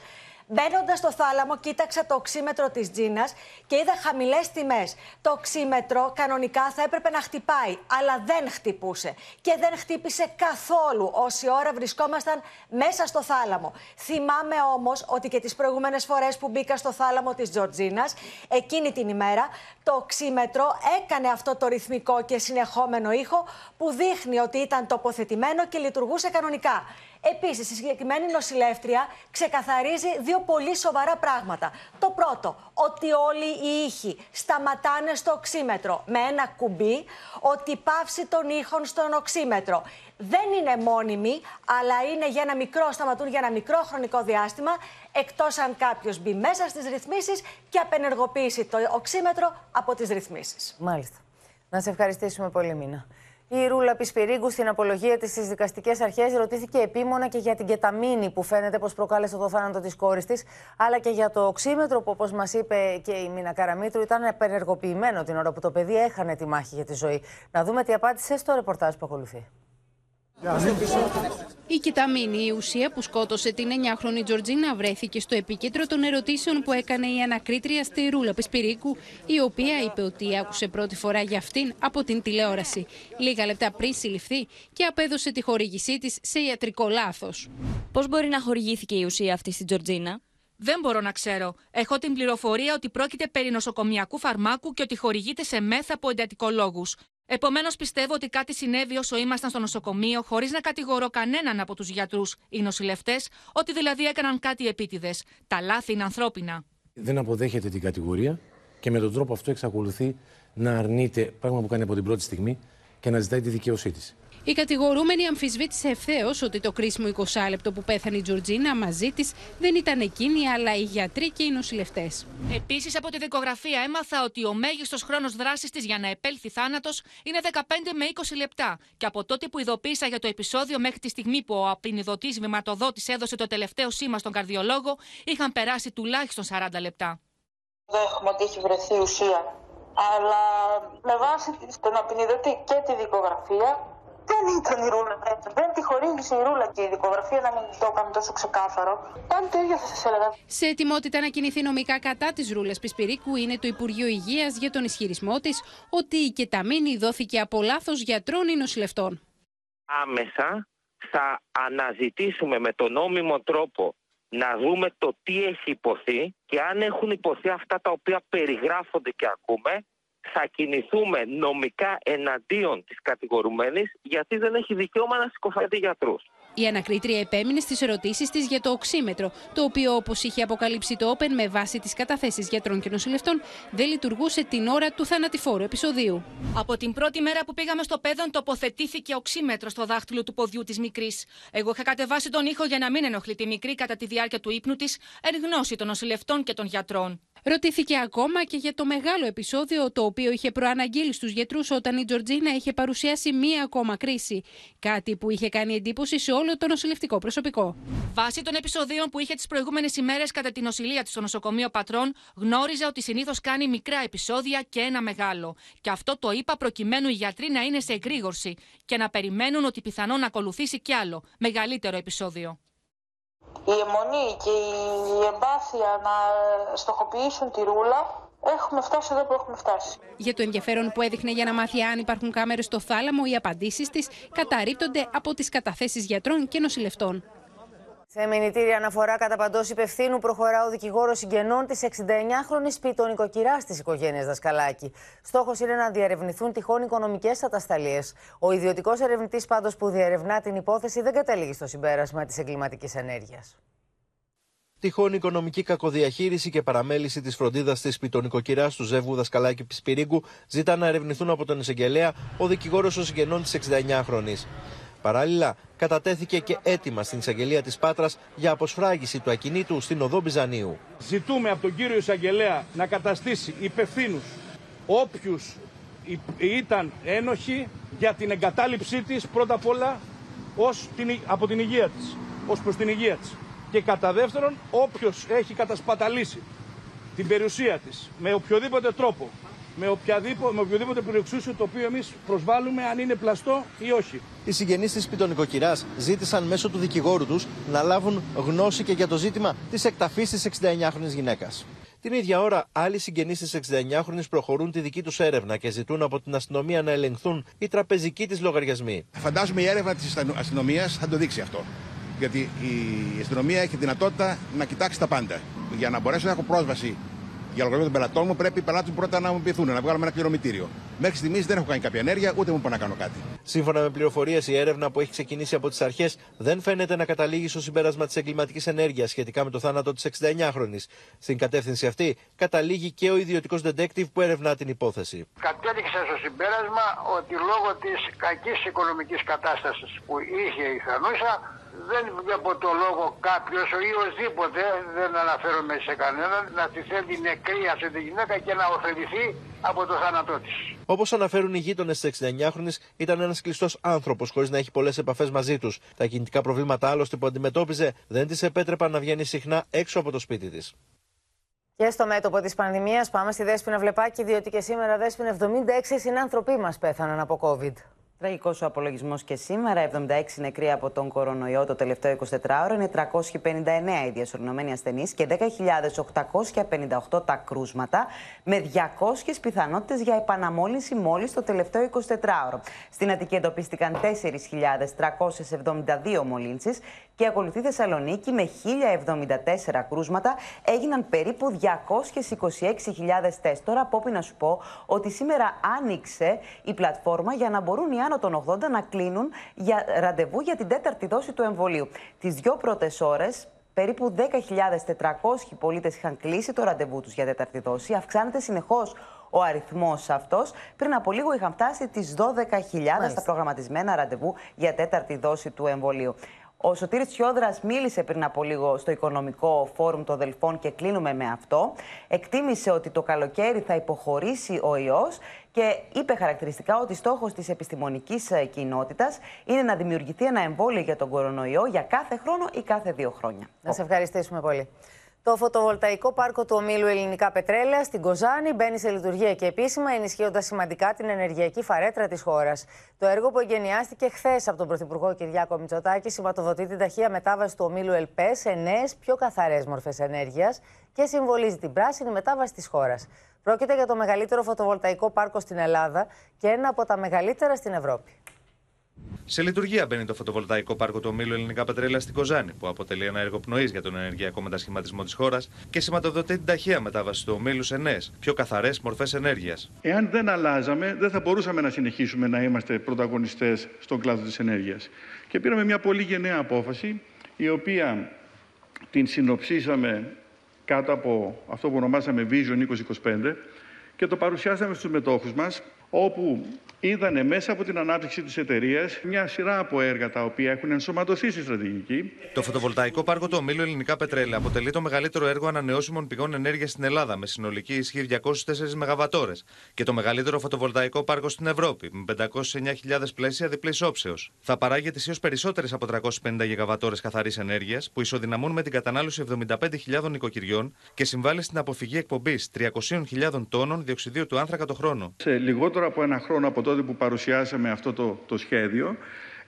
Μπαίνοντας στο θάλαμο, κοίταξα το οξύμετρο της Τζίνας και είδα χαμηλές τιμές. Το οξύμετρο κανονικά θα έπρεπε να χτυπάει, αλλά δεν χτυπούσε. Και δεν χτύπησε καθόλου όση ώρα βρισκόμασταν μέσα στο θάλαμο. Θυμάμαι όμως ότι και τις προηγούμενες φορές που μπήκα στο θάλαμο της Τζορτζίνας, εκείνη την ημέρα, το οξύμετρο έκανε αυτό το ρυθμικό και συνεχόμενο ήχο που δείχνει ότι ήταν τοποθετημένο και λειτουργούσε κανονικά. Επίσης, η συγκεκριμένη νοσηλεύτρια ξεκαθαρίζει δύο πολύ σοβαρά πράγματα. Το πρώτο, ότι όλοι οι ήχοι σταματάνε στο οξύμετρο με ένα κουμπί, ότι πάυση των ήχων στον οξύμετρο δεν είναι μόνιμη, αλλά είναι για ένα μικρό, σταματούν για ένα μικρό χρονικό διάστημα, εκτός αν κάποιος μπει μέσα στις ρυθμίσεις και απενεργοποιήσει το οξύμετρο από τις ρυθμίσεις. Μάλιστα. Να σε ευχαριστήσουμε πολύ, Μίνα. Η Ρούλα Πισπυρίγκου στην απολογία της στις δικαστικές αρχές ρωτήθηκε επίμονα και για την κεταμίνη που φαίνεται πως προκάλεσε το θάνατο της κόρης της, αλλά και για το οξύμετρο που, όπως μας είπε και η Μίνα Καραμίτρου, ήταν απενεργοποιημένο την ώρα που το παιδί έχανε τη μάχη για τη ζωή. Να δούμε τι απάντησε στο ρεπορτάζ που ακολουθεί. Η κεταμίνη, η ουσία που σκότωσε την 9χρονη Τζορτζίνα, βρέθηκε στο επίκεντρο των ερωτήσεων που έκανε η ανακρίτρια στη Ρούλα Πεσπυρίκου, η οποία είπε ότι άκουσε πρώτη φορά για αυτήν από την τηλεόραση, λίγα λεπτά πριν συλληφθεί και απέδωσε τη χορήγησή της σε ιατρικό λάθος. Πώς μπορεί να χορηγήθηκε η ουσία αυτή στην Τζορτζίνα, Δεν μπορώ να ξέρω. Έχω την πληροφορία ότι πρόκειται περί νοσοκομιακού φαρμάκου και ότι χορηγείται σε μέθα από εντατικολόγους. Επομένως, πιστεύω ότι κάτι συνέβη όσο ήμασταν στο νοσοκομείο, χωρίς να κατηγορώ κανέναν από τους γιατρούς ή νοσηλευτές, ότι δηλαδή έκαναν κάτι επίτηδες. Τα λάθη είναι ανθρώπινα. Δεν αποδέχεται την κατηγορία και με τον τρόπο αυτό εξακολουθεί να αρνείται, πράγμα που κάνει από την πρώτη στιγμή, και να ζητάει τη δικαίωσή της. Η κατηγορούμενη αμφισβήτησε ευθέως ότι το κρίσιμο 20 λεπτό που πέθανε η Τζορτζίνα μαζί της δεν ήταν εκείνη, αλλά οι γιατροί και οι νοσηλευτές. Επίσης, από τη δικογραφία έμαθα ότι ο μέγιστος χρόνος δράσης της για να επέλθει θάνατος είναι 15 με 20 λεπτά. Και από τότε που ειδοποίησα για το επεισόδιο μέχρι τη στιγμή που ο απεινιδωτής βηματοδότης έδωσε το τελευταίο σήμα στον καρδιολόγο, είχαν περάσει τουλάχιστον 40 λεπτά. Δέχομαι ότι έχει βρεθεί ουσία. Αλλά με βάση τον απεινιδωτή και τη δικογραφία, δεν ήταν η ρούλα έτσι. Δεν τη χορήγησε η ρούλα και η δικογραφία να μην το έκανε τόσο ξεκάθαρο. Πάλι το ίδιο θα σας έλεγα. Σε ετοιμότητα να κινηθεί νομικά κατά της ρούλας Πισπυρίκου είναι το Υπουργείο Υγείας για τον ισχυρισμό της ότι η κεταμίνη δόθηκε από λάθος γιατρών ή νοσηλευτών. Άμεσα θα αναζητήσουμε με τον νόμιμο τρόπο να δούμε το τι έχει υποθεί και αν έχουν υποθεί αυτά τα οποία περιγράφονται και ακούμε θα κινηθούμε νομικά εναντίον της κατηγορουμένης γιατί δεν έχει δικαίωμα να συκοφαντεί γιατρούς. Η ανακρίτρια επέμεινε στις ερωτήσεις της για το οξύμετρο, το οποίο, όπως είχε αποκαλύψει το Open με βάση τις καταθέσεις γιατρών και νοσηλευτών, δεν λειτουργούσε την ώρα του θανατηφόρου επεισοδίου. Από την πρώτη μέρα που πήγαμε στο παιδόν, τοποθετήθηκε οξύμετρο στο δάχτυλο του ποδιού της μικρής. Εγώ είχα κατεβάσει τον ήχο για να μην ενοχλεί τη μικρή κατά τη διάρκεια του ύπνου της, εν γνώση των νοσηλευτών και των γιατρών. Ρωτήθηκε ακόμα και για το μεγάλο επεισόδιο το οποίο είχε προαναγγείλει στους γιατρούς όταν η Τζορτζίνα είχε παρουσιάσει μία ακόμα κρίση. Κάτι που είχε κάνει εντύπωση σε όλο το νοσηλευτικό προσωπικό. Βάσει των επεισοδίων που είχε τις προηγούμενες ημέρες κατά την νοσηλεία τη στο νοσοκομείο Πατρών, γνώριζε ότι συνήθως κάνει μικρά επεισόδια και ένα μεγάλο. Και αυτό το είπα προκειμένου οι γιατροί να είναι σε εγρήγορση και να περιμένουν ότι πιθανόν να ακολουθήσει κι άλλο, μεγαλύτερο επεισόδιο η αιμονή και η εμπάθεια να στοχοποιήσουν τη ρούλα, έχουμε φτάσει εδώ που έχουμε φτάσει. Για το ενδιαφέρον που έδειχνε για να μάθει αν υπάρχουν κάμερες στο θάλαμο, οι απαντήσεις της καταρρύπτονται από τις καταθέσεις γιατρών και νοσηλευτών. Σε μηνυτήρια αναφορά κατά παντός υπευθύνου προχωρά ο δικηγόρος συγγενών της 69χρονη σπίτων νοικοκυρά τη οικογένεια Δασκαλάκη. Στόχος είναι να διαρευνηθούν τυχόν οικονομικές ατασταλίες. Ο ιδιωτικός ερευνητής, πάντως, που διερευνά την υπόθεση, δεν καταλήγει στο συμπέρασμα της εγκληματικής ενέργειας. Τυχόν οικονομική κακοδιαχείριση και παραμέληση της φροντίδας της σπιτονικοκυρά του Ζεύγου Δασκαλάκη Πισπυρίγκου ζητά να ερευνηθούν από τον εισαγγελέα ο δικηγόρος των συγγενών της 69χρονη. Παράλληλα, κατατέθηκε και έτοιμα στην εισαγγελία της Πάτρας για αποσφράγιση του ακινήτου στην οδό Μπιζανίου. Ζητούμε από τον κύριο εισαγγελέα να καταστήσει υπευθύνους όποιους ήταν ένοχοι για την εγκατάλειψή της πρώτα απ' όλα ως την, από την υγεία της, ως προς την υγεία της. Και κατά δεύτερον, όποιος έχει κατασπαταλήσει την περιουσία της με οποιοδήποτε τρόπο με, οποιαδήποτε, με οποιοδήποτε πυροεξούσιο το οποίο εμείς προσβάλλουμε, αν είναι πλαστό ή όχι. Οι συγγενείς της πιτονικοκυράς ζήτησαν μέσω του δικηγόρου τους να λάβουν γνώση και για το ζήτημα της εκταφής της 69χρονη γυναίκας. Την ίδια ώρα, άλλοι συγγενείς της 69χρονη προχωρούν τη δική τους έρευνα και ζητούν από την αστυνομία να ελεγχθούν οι τραπεζικοί της λογαριασμοί. Φαντάζομαι η έρευνα της αστυνομίας θα το δείξει αυτό. Γιατί η αστυνομία έχει δυνατότητα να κοιτάξει τα πάντα. Για να μπορέσω να έχω πρόσβαση για λογαριασμό των πελατών μου, πρέπει οι πελάτες μου πρώτα να μου πειθούν, να βγάλουμε ένα κληρομητήριο. Μέχρι στιγμής δεν έχω κάνει κάποια ενέργεια, ούτε μου πω να κάνω κάτι. Σύμφωνα με πληροφορίες, η έρευνα που έχει ξεκινήσει από τις αρχές δεν φαίνεται να καταλήγει στο συμπέρασμα της εγκληματικής ενέργειας σχετικά με το θάνατο της 69χρονη. Στην κατεύθυνση αυτή καταλήγει και ο ιδιωτικός detective που ερευνά την υπόθεση. Κατέληξε στο συμπέρασμα ότι λόγω της κακής οικονομικής κατάστασης που είχε η Θανούσα, δεν βλέπω το λόγο κάποιος ή οσδήποτε, δεν αναφέρομαι σε κανέναν, να τη θέλει νεκρή αυτή τη γυναίκα και να ωφεληθεί από το θάνατό της. Όπως αναφέρουν οι γείτονες της 69χρονη, ήταν ένας κλειστός άνθρωπος χωρίς να έχει πολλές επαφές μαζί τους. Τα κινητικά προβλήματα άλλωστε που αντιμετώπιζε δεν τη επέτρεπαν να βγαίνει συχνά έξω από το σπίτι της. Και στο μέτωπο της πανδημίας πάμε στη Δέσποινα Βλεπάκη, διότι και σήμερα Δέσποινα 76 συνάνθρωποι μας πέθαναν από COVID. Τραγικός ο απολογισμός και σήμερα. 76 νεκροί από τον κορονοϊό το τελευταίο 24ωρο. Είναι 359 οι διασωληνωμένοι ασθενείς και 10.858 τα κρούσματα, με 200 πιθανότητες για επαναμόλυνση μόλις το τελευταίο 24ωρο. Στην Αττική εντοπίστηκαν 4.372 μολύνσεις και ακολουθεί Θεσσαλονίκη με 1.074 κρούσματα. Έγιναν περίπου 226.000 τεστ. Τώρα απόπει να σου πω ότι σήμερα άνοιξε η πλατφόρμα για να μπορούν οι άνω των 80 να κλείνουν για ραντεβού για την τέταρτη δόση του εμβολίου. Τις δύο πρώτες ώρες, περίπου 10.400 πολίτες είχαν κλείσει το ραντεβού τους για τέταρτη δόση. Αυξάνεται συνεχώς ο αριθμός αυτός. Πριν από λίγο είχαν φτάσει τις 12.000 στα προγραμματισμένα ραντεβού για τέταρτη δόση του εμβολίου. Ο Σωτήρης Τσιόδρας μίλησε πριν από λίγο στο Οικονομικό Φόρουμ των Δελφών και κλείνουμε με αυτό. Εκτίμησε ότι το καλοκαίρι θα υποχωρήσει ο ιός και είπε χαρακτηριστικά ότι στόχος της επιστημονικής ε, κοινότητας είναι να δημιουργηθεί ένα εμβόλιο για τον κορονοϊό για κάθε χρόνο ή κάθε δύο χρόνια. Να σε ευχαριστήσουμε πολύ. Το φωτοβολταϊκό πάρκο του ομίλου Ελληνικά Πετρέλαια στην Κοζάνη μπαίνει σε λειτουργία και επίσημα, ενισχύοντας σημαντικά την ενεργειακή φαρέτρα της χώρας. Το έργο που εγκαινιάστηκε χθες από τον Πρωθυπουργό Κυριάκο Μητσοτάκη σηματοδοτεί την ταχεία μετάβαση του ομίλου ΕΛΠΕ σε νέες, πιο καθαρές μορφές ενέργειας και συμβολίζει την πράσινη μετάβαση της χώρας. Πρόκειται για το μεγαλύτερο φωτοβολταϊκό πάρκο στην Ελλάδα και ένα από τα μεγαλύτερα στην Ευρώπη. Σε λειτουργία μπαίνει το φωτοβολταϊκό πάρκο του ομίλου Ελληνικά Πετρέλαια στην Κοζάνη, που αποτελεί ένα έργο πνοής για τον ενεργειακό μετασχηματισμό της χώρας και σηματοδοτεί την ταχεία μετάβαση του ομίλου σε νέες, πιο καθαρές μορφές ενέργειας. Εάν δεν αλλάζαμε, δεν θα μπορούσαμε να συνεχίσουμε να είμαστε πρωταγωνιστές στον κλάδο της ενέργειας. Και πήραμε μια πολύ γενναία απόφαση, η οποία την συνοψίσαμε κάτω από αυτό που ονομάσαμε Vision 2025 και το παρουσιάσαμε στους μετόχους μας, όπου είδανε μέσα από την ανάπτυξη της εταιρείας μια σειρά από έργα τα οποία έχουν ενσωματωθεί στη στρατηγική. Το φωτοβολταϊκό πάρκο του ομίλου Ελληνικά Πετρέλαια αποτελεί το μεγαλύτερο έργο ανανεώσιμων πηγών ενέργειας στην Ελλάδα με συνολική ισχύ 204 ΜΒ και το μεγαλύτερο φωτοβολταϊκό πάρκο στην Ευρώπη με 509.000 πλαίσια διπλής όψεως. Θα παράγει ετησίω περισσότερες από 350 ΓΒ καθαρής ενέργειας που ισοδυναμούν με την κατανάλωση 75.000 νοικοκυριών και συμβάλλει στην αποφυγή εκπομπής 300.000 τόνων διοξιδίου του άνθρακα το χρόνο. Σε λιγότερο από ένα χρόνο από τότε που παρουσιάσαμε αυτό το, το σχέδιο,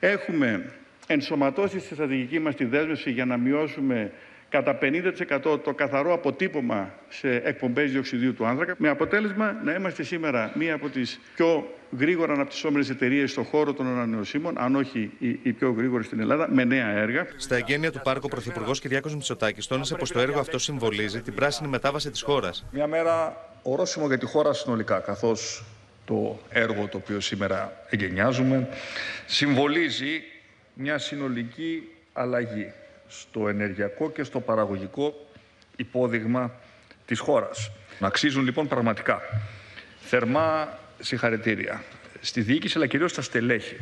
έχουμε ενσωματώσει στη στρατηγική μας τη δέσμευση για να μειώσουμε κατά 50% το καθαρό αποτύπωμα σε εκπομπές διοξιδίου του άνθρακα, με αποτέλεσμα να είμαστε σήμερα μία από τις πιο γρήγορα αναπτυσσόμενες εταιρείες στον χώρο των ανανεωσίμων, αν όχι η, πιο γρήγορη στην Ελλάδα, με νέα έργα. Στα εγγένεια του πάρκου, ο Πρωθυπουργός Κυριάκος Μητσοτάκης τόνισε πως το έργο αυτό συμβολίζει την πράσινη μετάβαση της χώρας. Μια μέρα ορόσημο για τη χώρα συνολικά, καθώς το έργο το οποίο σήμερα εγκαινιάζουμε, συμβολίζει μια συνολική αλλαγή στο ενεργειακό και στο παραγωγικό υπόδειγμα της χώρας. Αξίζουν λοιπόν πραγματικά θερμά συγχαρητήρια στη διοίκηση αλλά κυρίως στα στελέχη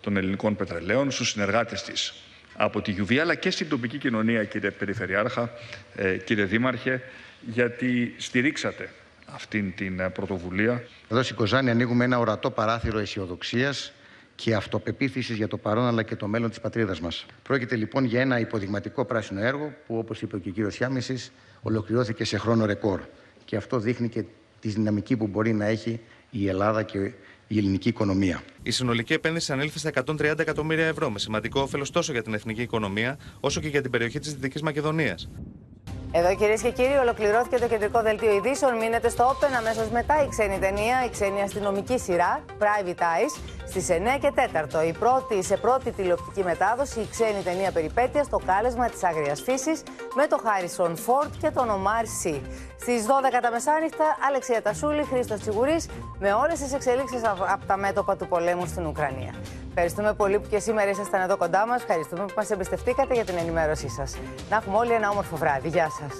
των ελληνικών πετρελαίων, στους συνεργάτες της από τη Γιουβία αλλά και στην τοπική κοινωνία κύριε Περιφερειάρχα, ε, κύριε Δήμαρχε, γιατί στηρίξατε αυτήν την ε, πρωτοβουλία. Εδώ στην Κοζάνη ανοίγουμε ένα ορατό παράθυρο αισιοδοξίας και αυτοπεποίθησης για το παρόν αλλά και το μέλλον της πατρίδας μας. Πρόκειται λοιπόν για ένα υποδειγματικό πράσινο έργο που, όπως είπε και ο κύριος Γιάμιση, ολοκληρώθηκε σε χρόνο ρεκόρ. Και αυτό δείχνει και τη δυναμική που μπορεί να έχει η Ελλάδα και η ελληνική οικονομία. Η συνολική επένδυση ανήλθε στα 130 εκατομμύρια ευρώ, με σημαντικό όφελος τόσο για την εθνική οικονομία όσο και για την περιοχή της Δυτικής Μακεδονίας. Εδώ κυρίες και κύριοι, ολοκληρώθηκε το κεντρικό δελτίο ειδήσεων. Μείνετε στο Open αμέσως μετά η ξένη ταινία, η ξένη αστυνομική σειρά, Private Eyes, στις 9 και 4. Η πρώτη, σε πρώτη τηλεοπτική μετάδοση, η ξένη ταινία περιπέτεια, το κάλεσμα της άγριας φύσης, με τον Χάρισον Φόρτ και τον Ομάρ Σι. Στις 12 τα μεσάνυχτα, Αλεξία Τασούλη, Χρήστος Τσιγουρής, με όλες τις εξελίξεις από τα μέτωπα του πολέμου στην Ουκρανία. Ευχαριστούμε πολύ που και σήμερα ήσασταν εδώ κοντά μας. Ευχαριστούμε που μας εμπιστευτήκατε για την ενημέρωσή σας. Να έχουμε όλοι ένα όμορφο βράδυ. Γεια σας.